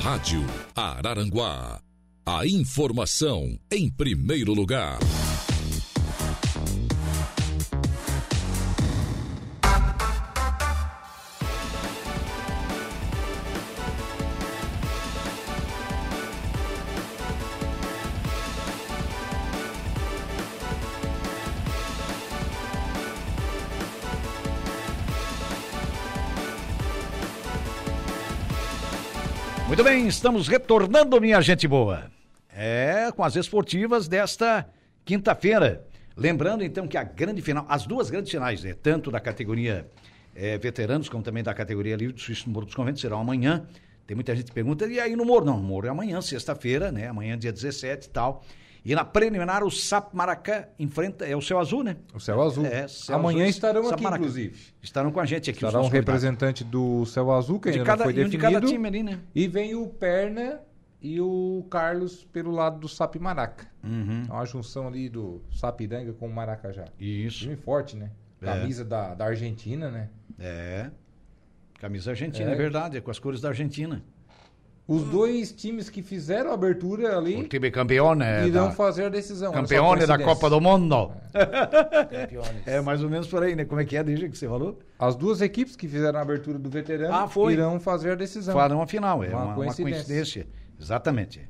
Rádio Araranguá. A informação em primeiro lugar. Muito bem, estamos retornando, minha gente boa. É, com as esportivas desta quinta-feira. Lembrando, então, que a grande final, as duas grandes finais, né, tanto da categoria eh, veteranos, como também da categoria livre do Suíço no Morro dos Conventos, serão amanhã. Tem muita gente que pergunta, e aí no Morro? Não, no Morro é amanhã, sexta-feira, né? Amanhã, dia 17 e tal. E na preliminar, o SAP Maracá enfrenta. É o céu azul, né? O Céu Azul. É, Céu Amanhã Azul, estarão Sap aqui, Maracá. inclusive. Estarão com a gente aqui. Estará um representante do Céu Azul, que de ainda cada, não foi e um de definido. cada time ali, né? E vem o Perna e o Carlos pelo lado do Sap Maraca. Uhum. É uma junção ali do Sapiranga com o Maracajá. Isso. Time forte, né? É. Camisa da, da Argentina, né? É. Camisa argentina, é, É. verdade, é com as cores da Argentina. Os dois times que fizeram a abertura O ali time campeão, né? irão da- fazer a decisão. Campeone da coincidência. Copa do Mundo. Campeões. É mais ou menos por aí, né? Como é que é, desde que você falou? As duas equipes que fizeram a abertura do veterano Ah, foi. irão fazer a decisão. Farão a final, é Uma uma, uma coincidência. coincidência. Exatamente.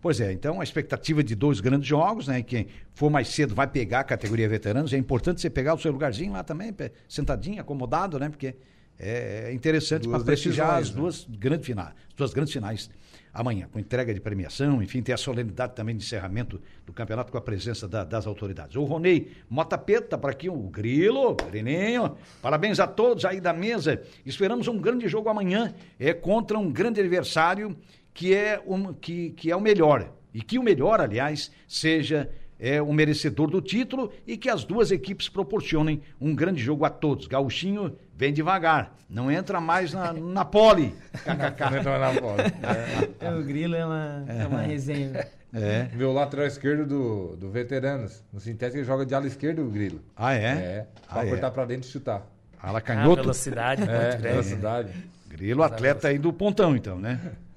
Pois é, então a expectativa de dois grandes jogos, né? Quem for mais cedo vai pegar a categoria veteranos. É importante você pegar o seu lugarzinho lá também, sentadinho, acomodado, né? Porque é interessante para prestigiar as né? duas grandes finais, as duas grandes finais amanhã, com entrega de premiação, enfim, tem a solenidade também de encerramento do campeonato com a presença da- das autoridades. O Ronei Mota Peta para aqui, o Grilo, Grininho, parabéns a todos aí da mesa. Esperamos um grande jogo amanhã, é contra um grande adversário que é, um, que, que é o melhor. E que o melhor, aliás, seja é, o merecedor do título e que as duas equipes proporcionem um grande jogo a todos. Gauchinho vem devagar, não entra mais na, na pole. KKK. Então, na bola. É, O Grilo é uma, é uma resenha. É. Meu lateral esquerdo do, do Veteranos. No sintético ele joga de ala esquerda o Grilo. Ah, é? É. Pra Ah, é. cortar pra dentro e chutar. Ala A canhoto. velocidade É, velocidade. Grilo, atleta aí do pontão, então, né?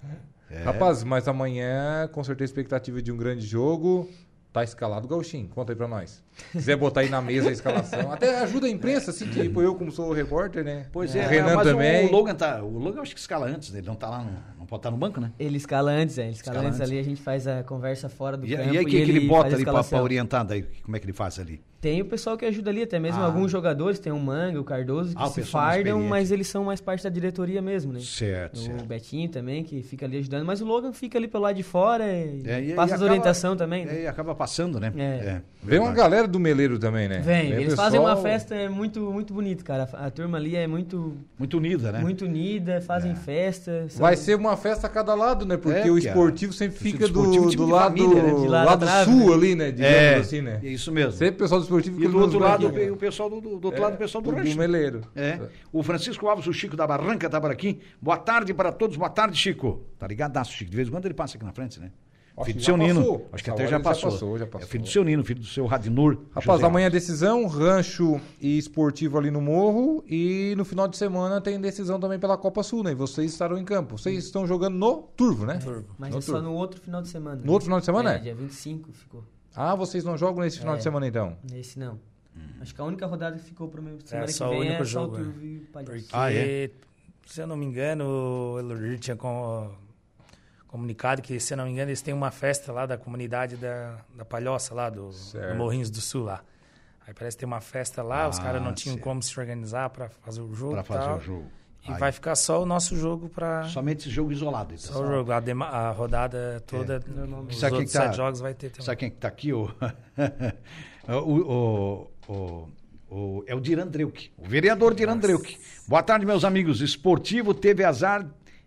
É. Rapaz, mas amanhã, com certeza, expectativa de um grande jogo. Tá escalado o Gauchinho. Conta aí pra nós. Se quiser botar aí na mesa a escalação. Até ajuda a imprensa, assim, tipo eu, como sou o repórter, né? Pois O é, Renan mas também. o Logan tá. O Logan acho que escala antes, né? ele não tá lá, no, não pode estar no banco, né? Ele escala antes, é. Ele escala, Escala antes antes. ali, a gente faz a conversa fora do E, campo. e aí, o que, ele faz bota ali pra, pra orientar daí? Como é que ele faz ali? Tem o pessoal que ajuda ali, até mesmo Ah. alguns jogadores, tem o Manga, o Cardoso, que Ah, o se fardam, mas eles são mais parte da diretoria mesmo, né? Certo, O certo. Betinho também, que fica ali ajudando, mas o Logan fica ali pelo lado de fora e É, e- passa e as acaba- orientação também, né? É, e acaba passando, né? É. Vem uma verdade. Galera do Meleiro também, né? Vem, o eles fazem uma pessoal- festa é muito, muito bonita, cara. A a turma ali é muito, Muito unida, né? muito unida, fazem É. festa. são- Vai ser uma festa a cada lado, né? Porque É, o a- esportivo sempre fica do, esportiva é do de lado, família, né? De lado lado atrás, sul né? ali, né? Digamos É, assim, né? é isso mesmo. Sempre o pessoal do esportivo E fica do outro lado, branquinhos. o pessoal do, do, do outro lado, o pessoal do do. Meleiro. É. O Francisco Alves, o Chico da Barranca, tá por aqui. Boa tarde para todos. Boa tarde, Chico. Tá ligadaço, Chico. De vez em quando ele passa aqui na frente, né? Acho filho que do seu Nino. passou. Acho que Essa até já ele já passou. passou, já É passou. filho do seu Nino, filho do seu Radinur. Rapaz, José amanhã é decisão, rancho e esportivo ali no Morro. E no final de semana tem decisão também pela Copa Sul, né? E vocês estarão em campo. Vocês estão jogando no Turvo, né? Turvo. Mas no é só turno. no outro final de semana. No outro final de semana, é? é? dia 25 ficou. Ah, vocês não jogam nesse final É. de semana então? Nesse não. Acho que a única rodada que ficou pro meu semana que só o vem único é só o jogo, Turvo e o Palhaço. Porque, Ah, é? se eu não me engano, o Elorir tinha com- comunicado que, se eu não me engano, eles têm uma festa lá da comunidade da, da Palhoça, lá do, do Morrinhos do Sul, lá. Aí parece que tem uma festa lá, os Ah, caras não tinham certo. como se organizar para fazer o jogo Pra e fazer tal. o jogo. E Aí. vai ficar só o nosso jogo para Somente esse jogo isolado. Então. só o jogo. A, dema- a rodada toda, os Sabe quem outros tá- sete jogos vai ter também. Sabe quem que tá aqui? O, o, o, o, o- é o Dirandreuk, o vereador Dirandreuk. Boa tarde, meus amigos. Esportivo teve azar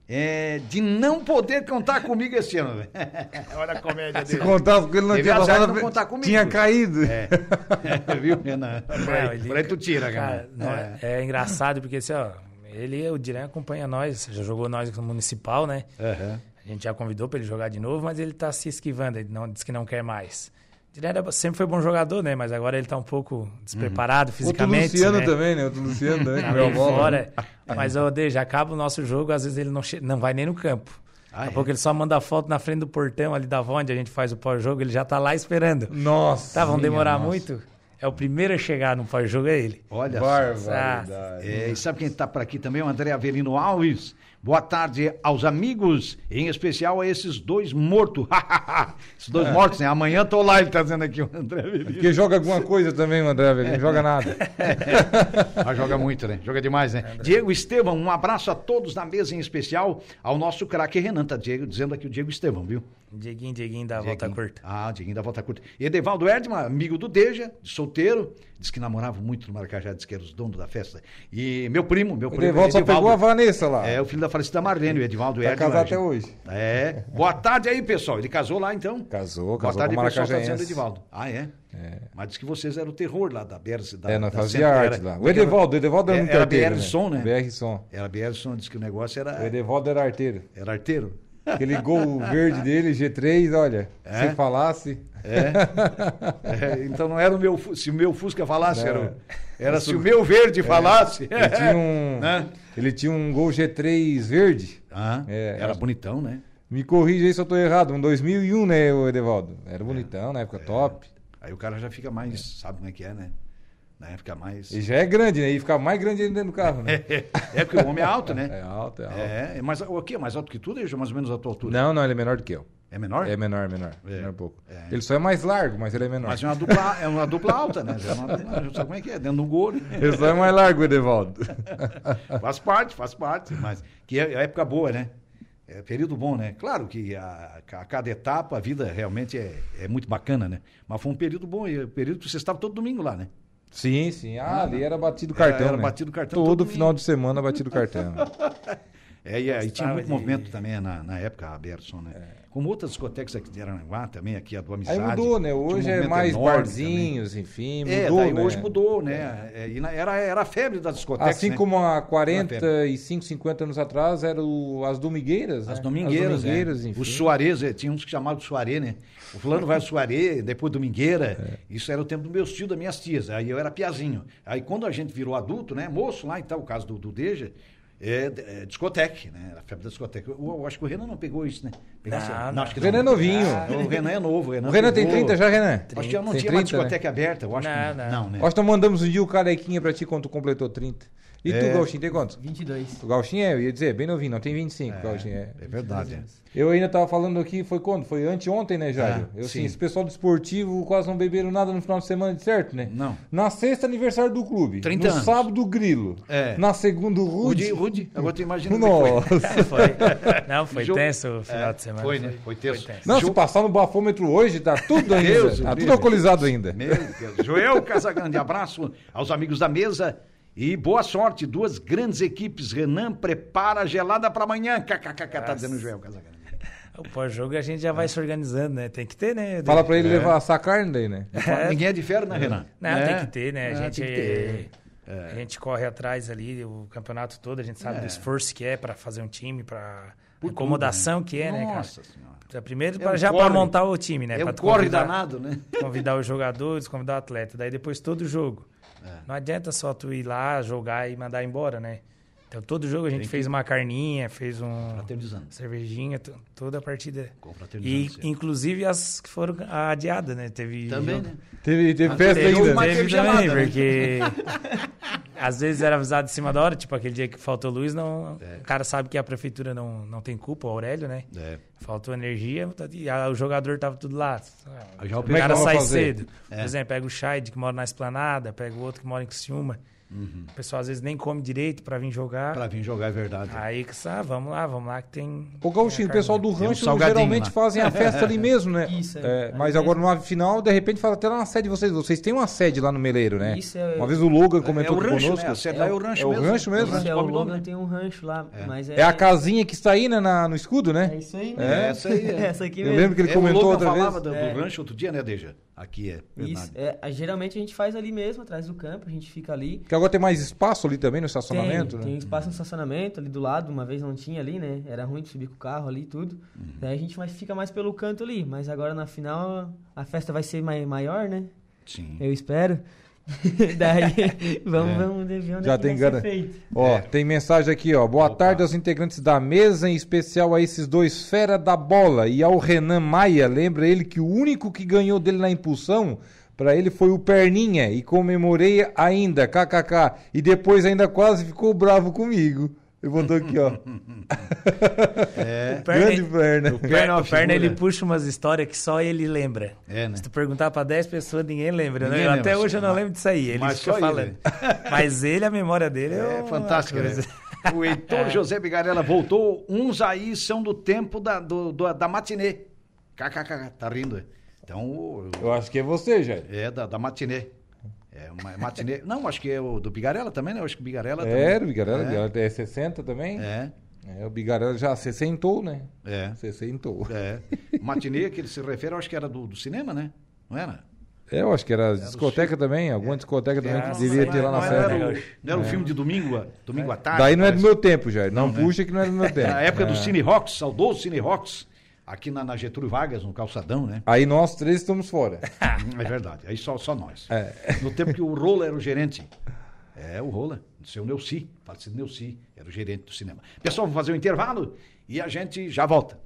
é, de não poder contar comigo esse ano. velho. Olha a comédia Se dele. contar, porque ele não Teve tinha passado, não contar comigo. tinha caído. É, viu, Renan? Por Não, aí, ele- por aí tu tira, Cara, cara. não é, é engraçado porque assim, ó, ele, o Diran acompanha nós, já jogou nós no municipal, né? Aham. A gente já convidou para ele jogar de novo, mas ele tá se esquivando, ele não, diz que não quer mais. O Diran era- sempre foi bom jogador, né? Mas agora ele tá um pouco despreparado Outro fisicamente. Luciano né? também, né? Outro Luciano também, Tá que bola. fora. Mas, ô, Dê, já acaba o nosso jogo, às vezes ele não, che- não vai nem no campo. Ah, Daqui a é? pouco ele só manda foto na frente do portão ali da onde a gente faz o pós-jogo, ele já tá lá esperando. Nossa. Tá, vão demorar nossa. muito? É o primeiro a chegar no pós-jogo, é ele. Olha só. Barbaridade. É, e sabe quem está por aqui também? O André Avelino Alves. Boa tarde aos amigos, em especial a esses dois mortos. esses dois mortos, né? Amanhã tô lá, ele tá dizendo aqui, o André Avelino. Porque joga alguma coisa também, o André, velho. Não joga nada. Ah, joga muito, né? Joga demais, né? Diego Estevão, um abraço a todos na mesa, em especial ao nosso craque Renan, tá Diego, dizendo aqui o Diego Estevão, viu? Dieguinho, Dieguinho da volta Dieguinho. curta. Ah, Dieguinho da volta curta. Edevaldo Erdman, amigo do Deja, solteiro, disse que namorava muito no Maracajá, disse que era os donos da festa. E meu primo, meu primo. Edivaldo só pegou a Vanessa lá. É, o filho da falecida Marlene, o Edivaldo Tá casado até hoje. É. Boa tarde aí, pessoal. Ele casou lá, então? Casou, Boa casou tarde, com pessoal. Tá dizendo. Edivaldo. Ah, é? É. Mas disse que vocês eram o terror lá da BR. Da, É, nós fazia arte era- lá. O Edevaldo, o Edevaldo era É, era arteiro, BR Som, né? BR Som. Era BR Som, disse que o negócio O era, Edevaldo era arteiro. era arteiro. Aquele gol verde dele, G3, olha, É? se falasse... É. É, então não era o meu. Se o meu Fusca falasse, Não. era, o- era se o meu verde falasse. Ele tinha um, Né? Ele tinha um Gol G3 verde. Ah, É, era acho- bonitão, né? Me corrija aí se eu tô errado, um 2001, né, Edevaldo? Era bonitão, na época top. Aí o cara já fica mais. Sabe como é que é, né? Né? Fica mais. E já é grande, né? E fica mais grande ainda dentro do carro, né? É porque o homem é alto, né? É alto, é alto. É, é mais, o quê? Mais alto que tu, deixa mais ou menos a tua altura. Não, não, ele é menor do que eu. É menor? É menor, menor. É. Menor pouco. É. Ele só é mais largo, mas ele é menor. Mas é uma dupla, é uma dupla alta, né? É uma sabe como é que é? Dentro do gol. né? Ele só é mais largo, Edevaldo. Faz parte, faz parte. Mas que é, é época boa, né? É período bom, né? Claro que a, a cada etapa a vida realmente é, é muito bacana, né? Mas foi um período bom. E o período que você estava todo domingo lá, né? Sim, sim. Ah, ali era batido Era- cartão, era né? batido cartão Todo todo final de semana batido cartão. É, e aí tinha muito de- movimento também na, na época, a Berson, né? Como outras discotecas aqui de Aranguá também, aqui a do Amizade. Aí mudou, né? tinha um Hoje é mais barzinhos, enfim, também. É, mudou, daí né? hoje mudou, né? É, e na- era, era a febre das discotecas, Assim né? como há Era 45, 50 anos atrás eram as domingueiras, As né? domingueiras, As domingueiras, é. enfim. O Soares, é, tinha uns que chamavam de Soaré, né? O fulano vai ao Soaré, depois domingueira. É. Isso era o tempo dos meus tios, das minhas tias. Aí eu era piazinho. Aí quando a gente virou adulto, né? Moço lá e tal, o caso do, do Deja, é, é discoteca, né? A febre da discoteca. Eu, eu acho que o Renan não pegou isso, né? Pegasse- Não, não. acho que O Renan é novinho. O Renan é novo. O Renan, O Renan tem pegou. 30 já, Renan? Acho que eu não Tem tinha mais 30, né? discoteca aberta. Eu acho que Não, não. não, né? Nós mandamos um dia o carequinha pra ti quando tu completou 30. E tu, É. Gauchinho, tem quantos? 22. O Gauchinho é, eu ia dizer, bem novinho, não tem 25, o Gauchinho é. É verdade. é. Eu ainda tava falando aqui, foi quando? Foi anteontem, né, Jairo? Ah, eu, sim. assim, esse pessoal do esportivo quase não beberam nada no final de semana, de certo, né? Não. Na sexta, aniversário do clube. 30 no anos. sábado, o Grilo. É. Na segunda, o Rude, Rude. Rude. Agora tu imagina é que foi. Nossa. Foi. Não, foi Jogo- tenso o final É, de semana. foi, né? Foi tenso. Não, se Jogo- passar no bafômetro hoje, tá tudo ainda. Deus, tá tudo alcoolizado ainda. Meu Deus. Joel Casagrande, abraço aos amigos da mesa e boa sorte. Duas grandes equipes. Renan prepara a gelada para amanhã. KKK, tá dizendo o Joel Casagrande. O pós-jogo a gente já vai se organizando, né? Tem que ter, né? Fala pra ele É. levar essa carne daí, né? Ninguém é de ferro, né, Renan? Não, É. tem que ter, né? A É, gente, tem que ter. É. a gente corre atrás ali, o campeonato todo, a gente sabe do esforço que é pra fazer um time, pra Por incomodação tudo, que é, né, cara? Nossa senhora. Então, Primeiro, É pra- já para montar o time, né? É Pra um corre convidar- danado, né? Convidar os jogadores, convidar o atleta. Daí depois todo jogo. É. Não adianta só tu ir lá, jogar e mandar embora, né? Então todo jogo a gente Tem que- fez uma carninha, fez um Fraternizando. cervejinha, toda a partida. E inclusive as que foram adiadas, né? Teve Também, jogo- né? Teve, teve Ah, festa teve ainda. uma- teve Teve gelada, também, né? porque às vezes era avisado em cima da hora, tipo aquele dia que faltou luz, não, É. o cara sabe que a prefeitura não, não tem culpa, o Aurélio, né? É. Faltou energia, e a- o jogador tava tudo lá. Já o cara sai fazer? cedo. É. Por exemplo, pega o Scheid, que mora na Esplanada, pega o outro que mora em Criciúma. Uhum. O pessoal às vezes nem come direito pra vir jogar. Pra vir jogar é verdade. Aí que ah, vamos lá, vamos lá que tem. O Gauchinho, o pessoal do um rancho salgadinho geralmente lá. fazem a festa ali mesmo, né? Isso, É, é. mas Ali agora numa final, de repente faz até lá na sede de vocês. Vocês têm uma sede lá no Meleiro, né? Isso é- Uma vez o Logan É comentou o rancho, conosco. né? A sede lá é o rancho É o mesmo. rancho mesmo, Isso é, o Logan né? tem um rancho lá, mas é... É a casinha que está aí né, na- no escudo, né? É isso aí. É, essa aí. É. Essa aqui Eu mesmo. lembro que ele É, comentou o Logan outra vez. do, do É. rancho outro dia, né, Deja? Aqui é. Isso, é, geralmente a gente faz ali mesmo, atrás do campo, a gente fica ali. Porque agora tem mais espaço ali também no estacionamento, tem, né? tem espaço no estacionamento ali do lado, uma vez não tinha ali, né? Era ruim de subir com o carro ali e tudo. Uhum. Daí a gente mais, fica mais pelo canto ali, mas agora na final a festa vai ser mai, maior, né? Sim. Eu espero. Daí vamos, É. vamos ver onde Já é que tem vai gana- ser feito. Ó, É. tem mensagem aqui, ó. Boa Opa. tarde aos integrantes da mesa, em especial a esses dois fera da bola e ao Renan Maia. Lembra ele que o único que ganhou dele na impulsão, pra ele foi o Perninha e comemorei ainda, kkk. E depois ainda quase ficou bravo comigo. Ele botou aqui, ó. É. Grande perna. Perna é O Perna, o Perna, figura. ele puxa umas histórias que só ele lembra. É, né? Se tu perguntar pra 10 pessoas, ninguém lembra. né? Ninguém lembra. Até hoje eu não lembro disso aí. Ele Mas fica só falando. ele. Mas ele, a memória dele é, É uma fantástico, né? O Heitor José Bigarella voltou. Uns aí são do tempo da, do, do- da matinê. KKK, tá rindo. Então, o- Eu acho que é você, já. é da, da matinê. É uma matinê. Não, acho que é o do Bigarela também, né? Eu acho que o Bigarela É, o também. Bigarela, É. Bigarela é 60 também. É, É, o Bigarela já 60, né? é, 60. é. Matinê que ele se refere, eu acho que era do, do cinema, né? Não era? É, eu acho que era discoteca também, alguma discoteca também É, que devia ter lá na não festa. era, o, não era o filme de domingo, domingo à tarde. Daí não é do meu tempo, Jair. Não, Não, né? puxa que não é do meu tempo. Na época É. do Cine Rocks, saudoso Cine Rocks, aqui na, na Getúlio Vargas, no Calçadão, né? Aí nós três estamos fora. É verdade, aí só, só nós. É. No tempo que o Rola era o gerente. É, o Rola, o seu Neuci, falecido Neuci, era o gerente do cinema. Pessoal, vamos fazer um intervalo e a gente já volta.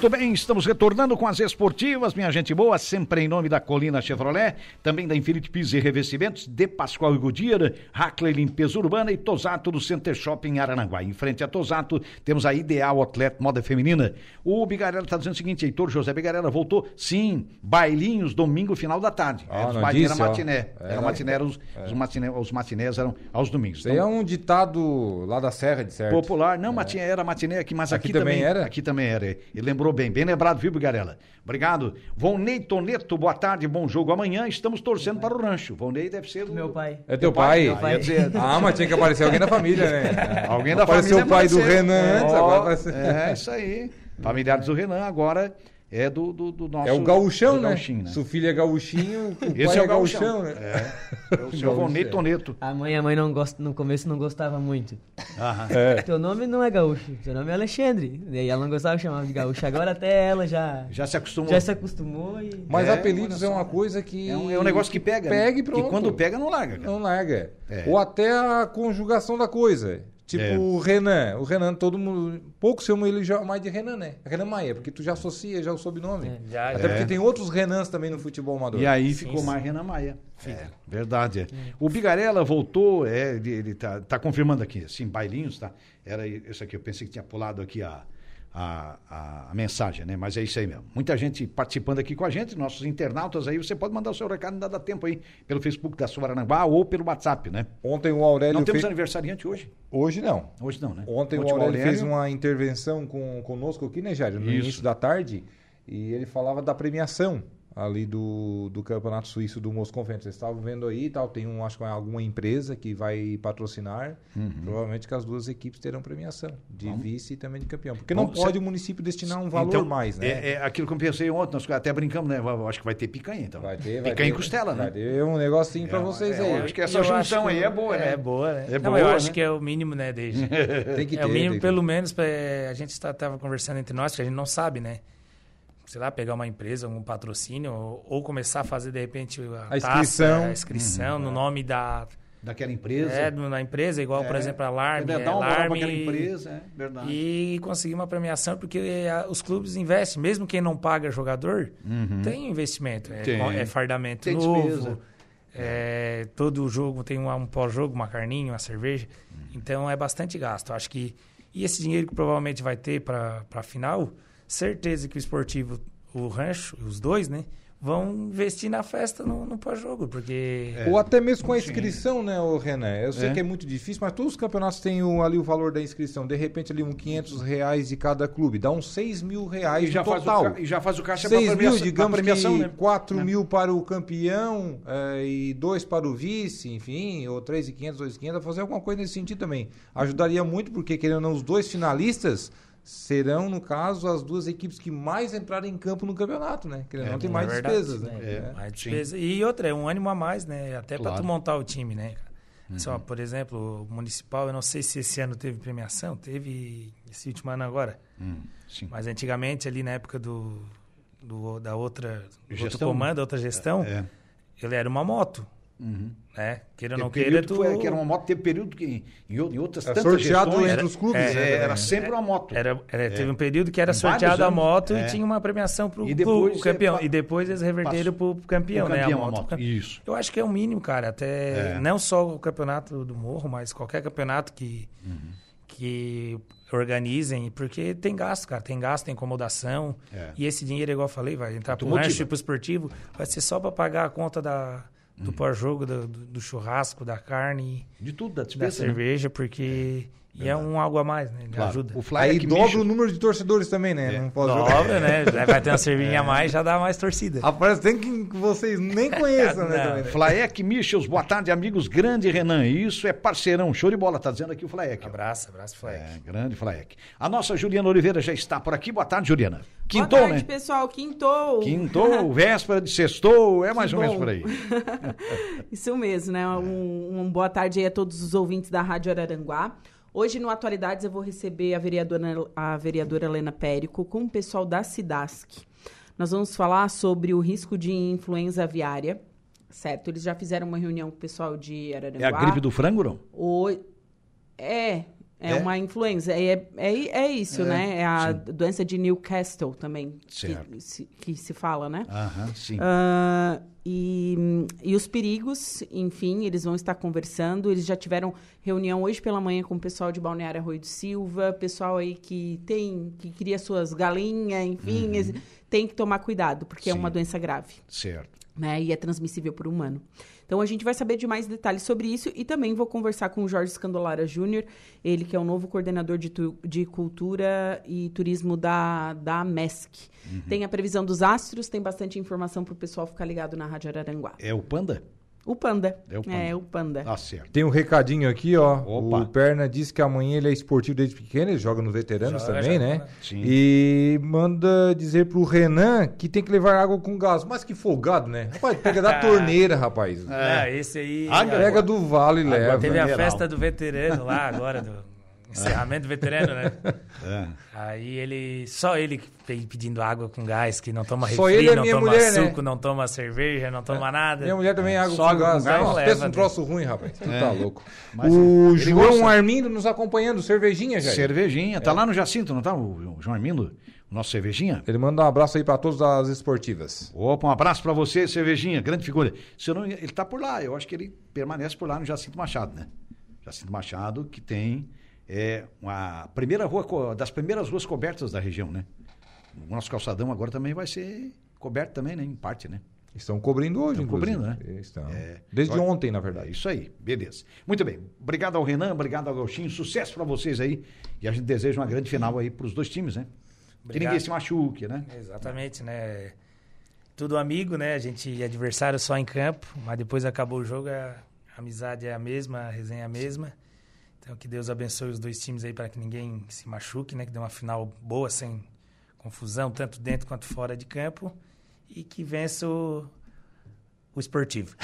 Muito bem, estamos retornando com as esportivas, minha gente boa, sempre em nome da Colina Chevrolet, também da Infinity Pisos e Revestimentos, de Pascoal e Goodyear, Hackley Limpeza Urbana e Tosato do Center Shopping em Arananguá. Em frente a Tosato, temos a Ideal Outlet Moda Feminina. O Bigarella está dizendo o seguinte, Heitor José Bigarella voltou, sim, bailinhos, domingo, final da tarde. Ah, Era os bailinhos, disse, era ó. matiné, É, era matiné, era os, os, matiné, os matinés eram aos domingos. Aí é um ditado lá da Serra, de certo. Popular, não, matiné, era matiné aqui, mas aqui, Aqui também era? Aqui também era. Ele lembrou bem, bem lembrado, viu, Bigarella? Obrigado. Volney Toneto, boa tarde, bom jogo amanhã. Estamos torcendo para o rancho. Volney deve ser o Meu pai. É teu pai? Pai. Ia dizer- Ah, mas tinha que aparecer alguém da família, né? Alguém da Apareceu família o pai do apareceu. Renan antes, agora apareceu... É, isso aí. Familiares do Renan, agora é do, do, do nosso... É o gauchão, do né? gauchinho, Se o filho é gauchinho, o Esse pai é o gauchão, gauchão, né? É, é o seu Volney Toneto. A mãe, a mãe não gosta, no começo não gostava muito. Aham. É. Teu nome não é gaúcho, teu nome é Alexandre. E aí ela não gostava de chamar de gaúcho. Agora até ela já, Já se acostumou. já se acostumou e. Mas É, apelidos é uma coisa que... É um, é um negócio que pega. né? Pega e pronto. Que quando pega, não larga. cara. Não larga. É. Ou até a conjugação da coisa. Tipo É. o Renan. O Renan, todo mundo. Pouco chamam ele já mais de Renan, né? Renan Maia, porque tu já associa já o sobrenome. É. Já, Até já. porque tem outros Renans também no futebol amador. E aí Sim, ficou sim. mais Renan Maia. É, verdade. É. O Bigarella voltou, é, ele, ele tá, tá confirmando aqui, assim, bailinhos, tá? Era isso aqui, eu pensei que tinha pulado aqui a, a, a, a mensagem, né? Mas é isso aí mesmo. Muita gente participando aqui com a gente, nossos internautas aí, você pode mandar o seu recado, não dá tempo aí, pelo Facebook da Suaranambá ou pelo WhatsApp, né? Ontem o Aurélio Não temos fez... aniversariante hoje? Hoje não. Hoje não, né? Ontem o Ontem Aurélio, fez uma intervenção com, conosco aqui, né, Jair? No Isso. início da tarde. E ele falava da premiação ali do, do Campeonato Suíço do Mosconvento. Vocês estavam vendo aí e tal. Tem um, acho que é alguma empresa que vai patrocinar. Provavelmente que as duas equipes terão premiação. De vice e também de campeão. Porque não Bom, pode cê- o município destinar um valor Então, mais, né? É, é aquilo que eu pensei ontem, nós até brincamos, né? Eu Acho que vai ter picanha, então. Vai ter, vai picanha ter, e costela, Vai né? ter um negocinho pra É, vocês é, aí. eu acho que essa Eu junção acho que aí o- é boa, né? É boa, né? É Não, boa, eu acho né? que é o mínimo, né, desde. Tem que ter. é o mínimo, pelo menos, pra, a gente estava conversando entre nós, que a gente não sabe, né? Sei lá, pegar uma empresa, um patrocínio, ou, ou começar a fazer, de repente, a, A taça, inscrição. a inscrição no nome da, Daquela empresa. é, da empresa, igual, por É. exemplo, a Alarme. É, é, dá uma aquela empresa, é verdade. E conseguir uma premiação, porque a- os clubes investem, mesmo quem não paga jogador, tem investimento. É, Uhum. Tem. é fardamento Tem novo. despesa. é, todo jogo tem um, um pós-jogo, uma carninha, uma cerveja. Uhum. Então é bastante gasto. Acho que. E esse dinheiro que provavelmente vai ter para a final, certeza que o esportivo, o rancho, os dois, né? Vão investir na festa no, no pós-jogo, porque. Ou até mesmo com a inscrição, né, ô Renan? Eu sei É. que é muito difícil, mas todos os campeonatos têm o- ali o valor da inscrição. De repente, ali, um 500 reais de cada clube. Dá uns 6 mil reais E já, no faz o, total. e já faz o caixa 6 pra mil, premiação, digamos premiação que né? 4 É. mil para o campeão eh, e 2 para o vice, enfim, ou 3,500, 2,500, fazer alguma coisa nesse sentido também. Ajudaria muito, porque querendo ou não, os dois finalistas serão, no caso, as duas equipes que mais entrarem em campo no campeonato, né? Querendo ou não, tem é mais verdade. despesas, né? É. É. Mais despesa. E outra, é um ânimo a mais, né? Até Claro. para tu montar o time, né? cara? Só, por exemplo, o Municipal, eu não sei se esse ano teve premiação, teve esse último ano agora. Hum, sim. Mas antigamente, ali na época do, do- da outra do outro Gestão, comando, da outra gestão, É. ele era uma moto. Né? Queira ou não queira, tu... que, foi- que era uma moto, teve período que em, em outras É tantas sorteado gestões, entre os clubes, é, né? era sempre uma moto. Era, era- Teve um período que era sorteado a moto é. e tinha uma premiação pro, pro depois campeão. é E depois eles reverteram pro, pro campeão, Pro né? campeão, a a moto. moto. Isso. Eu acho que é o mínimo, cara. Até É. não só o campeonato do Morro, mas qualquer campeonato que, Uhum. que organizem, porque tem gasto, cara. Tem gasto, tem incomodação. É. E esse dinheiro, igual eu falei, vai entrar pro Automotiva. rancho e pro esportivo, vai ser só para pagar a conta da, Uhum. do pós-jogo, do, do- churrasco, da carne, De tudo, da da né? cerveja, porque e é um algo a mais, né? Ele Claro. ajuda. O Fly Aí é que dobra Michel- o número de torcedores também, né? É. Não pode. Dobra, né? Já Vai ter uma cervejinha a mais, já dá mais torcida. Rapaz, tem que vocês nem conheçam, né? Também, né? Flaek Michels, boa tarde, amigos. Grande Renan, isso é parceirão, show de bola, tá dizendo aqui o Flaek. ó. Abraço, abraço, Fleck. É, grande Flaek. A nossa Juliana Oliveira já está por aqui. Boa tarde, Juliana. Quintou, Boa tarde, né? pessoal. Quintou. Quintou, véspera de sextou, é mais Que ou menos por aí. Isso mesmo, né? Um, um boa tarde aí a todos os ouvintes da Rádio Araranguá. Hoje, no Atualidades, eu vou receber a vereadora, a vereadora Helena Périco com o pessoal da Cidasc. Nós vamos falar sobre o risco de influenza aviária, certo? Eles já fizeram uma reunião com o pessoal de Araranguá. É a gripe do frango, não? O... É, é, É? uma influenza. É, é, é isso, É, né? É a sim. doença de Newcastle também, que se, que se fala, né? Aham, sim. Ah, e, e os perigos, enfim, eles vão estar conversando. Eles já tiveram reunião hoje pela manhã com o pessoal de Balneário Arroio do Silva, pessoal aí que tem, que cria suas galinhas, enfim, eles- tem que tomar cuidado, porque é Uhum. Sim. uma doença grave Certo. né? E é transmissível por humano. Então a gente vai saber de mais detalhes sobre isso e também vou conversar com o Jorge Scandolara Júnior, ele que é o novo coordenador de, tu- de cultura e turismo da, da MESC. Uhum. Tem a previsão dos astros, tem bastante informação para o pessoal ficar ligado na Rádio Araranguá. É o Panda? O Panda. É o Panda. É, o Panda. Tá certo. Tem um recadinho aqui, ó. Opa. O Perna disse que amanhã ele é esportivo desde pequeno, ele joga no veteranos Joga, também, joga, né? né? Sim. E manda dizer pro Renan que tem que levar água com gás. Mas que folgado, né? Rapaz, pega da torneira, rapaz. É, esse aí. Água. Pega do vale e leva. Teve a festa do veterano lá agora, do encerramento veterano, né? É. Aí ele. Só ele pedindo água com gás, que não toma Só refri, ele é não minha toma mulher, né? suco, não toma cerveja, não toma nada. Minha mulher também é água Só com água com gás. gás, Nossa, leva, pensa um né? troço ruim, rapaz. Tu É. tá louco. Mas o João gosta. Armindo nos acompanhando, cervejinha, já. Cervejinha, tá lá no Jacinto, não tá? O João Armindo, o nosso cervejinha. Ele manda um abraço aí pra todas as esportivas. Opa, um abraço pra você, cervejinha, grande figura. Se eu não, ele tá por lá, eu acho que ele permanece por lá no Jacinto Machado, né? Jacinto Machado, que tem é, uma primeira rua, das primeiras ruas cobertas da região, né? O nosso calçadão agora também vai ser coberto também, né? Em parte, né? Estão cobrindo hoje, Estão inclusive. cobrindo, né? Estão. É. Desde Olha- ontem, na É verdade. isso aí, beleza. Muito bem. Obrigado ao Renan, obrigado ao Gauchinho, sucesso pra vocês aí. E a gente deseja uma grande final aí pros dois times, né? Que Obrigado. ninguém se machuque, né? Exatamente, né? Tudo amigo, né? A gente é adversário só em campo, mas depois acabou o jogo, a amizade é a mesma, a resenha é a mesma. Então que Deus abençoe os dois times aí para que ninguém se machuque, né? Que dê uma final boa, sem confusão, tanto dentro quanto fora de campo. E que vença o, o esportivo.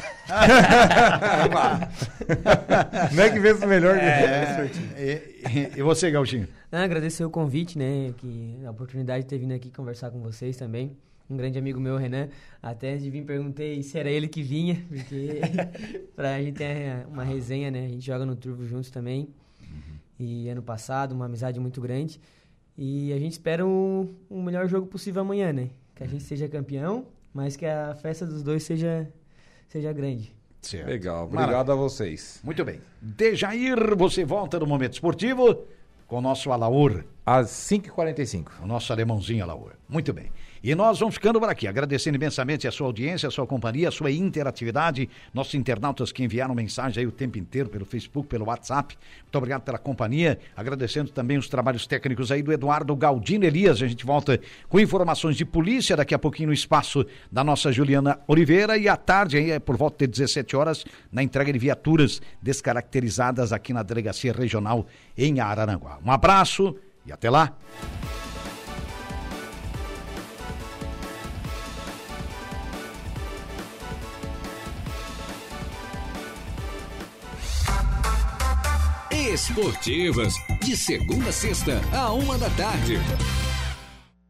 Não é que vê o melhor. É, e, e- e você, Gauchinho? Ah, agradecer o convite, né? Que a oportunidade de ter vindo aqui conversar com vocês também. Um grande amigo meu, Renan, até antes de vir perguntei se era ele que vinha, porque pra gente ter uma resenha, né? A gente joga no Turvo juntos também. E ano passado, uma amizade muito grande. E a gente espera o, o melhor jogo possível amanhã, né? Que a gente seja campeão, mas que a festa dos dois seja, seja grande. Certo. Legal, obrigado a vocês. Muito bem. Dejair, você volta no Momento Esportivo com o nosso Alaur, Às 5h45. o nosso alemãozinho Alaur. Muito bem. E nós vamos ficando por aqui, agradecendo imensamente a sua audiência, a sua companhia, a sua interatividade, nossos internautas que enviaram mensagem aí o tempo inteiro pelo Facebook, pelo WhatsApp. Muito obrigado pela companhia, agradecendo também os trabalhos técnicos aí do Eduardo Galdino Elias. A gente volta com informações de polícia daqui a pouquinho no espaço da nossa Juliana Oliveira e à tarde aí, é por volta de 17 horas, na entrega de viaturas descaracterizadas aqui na Delegacia Regional em Araranguá. Um abraço e até lá. Esportivas, de segunda a sexta, a uma da tarde.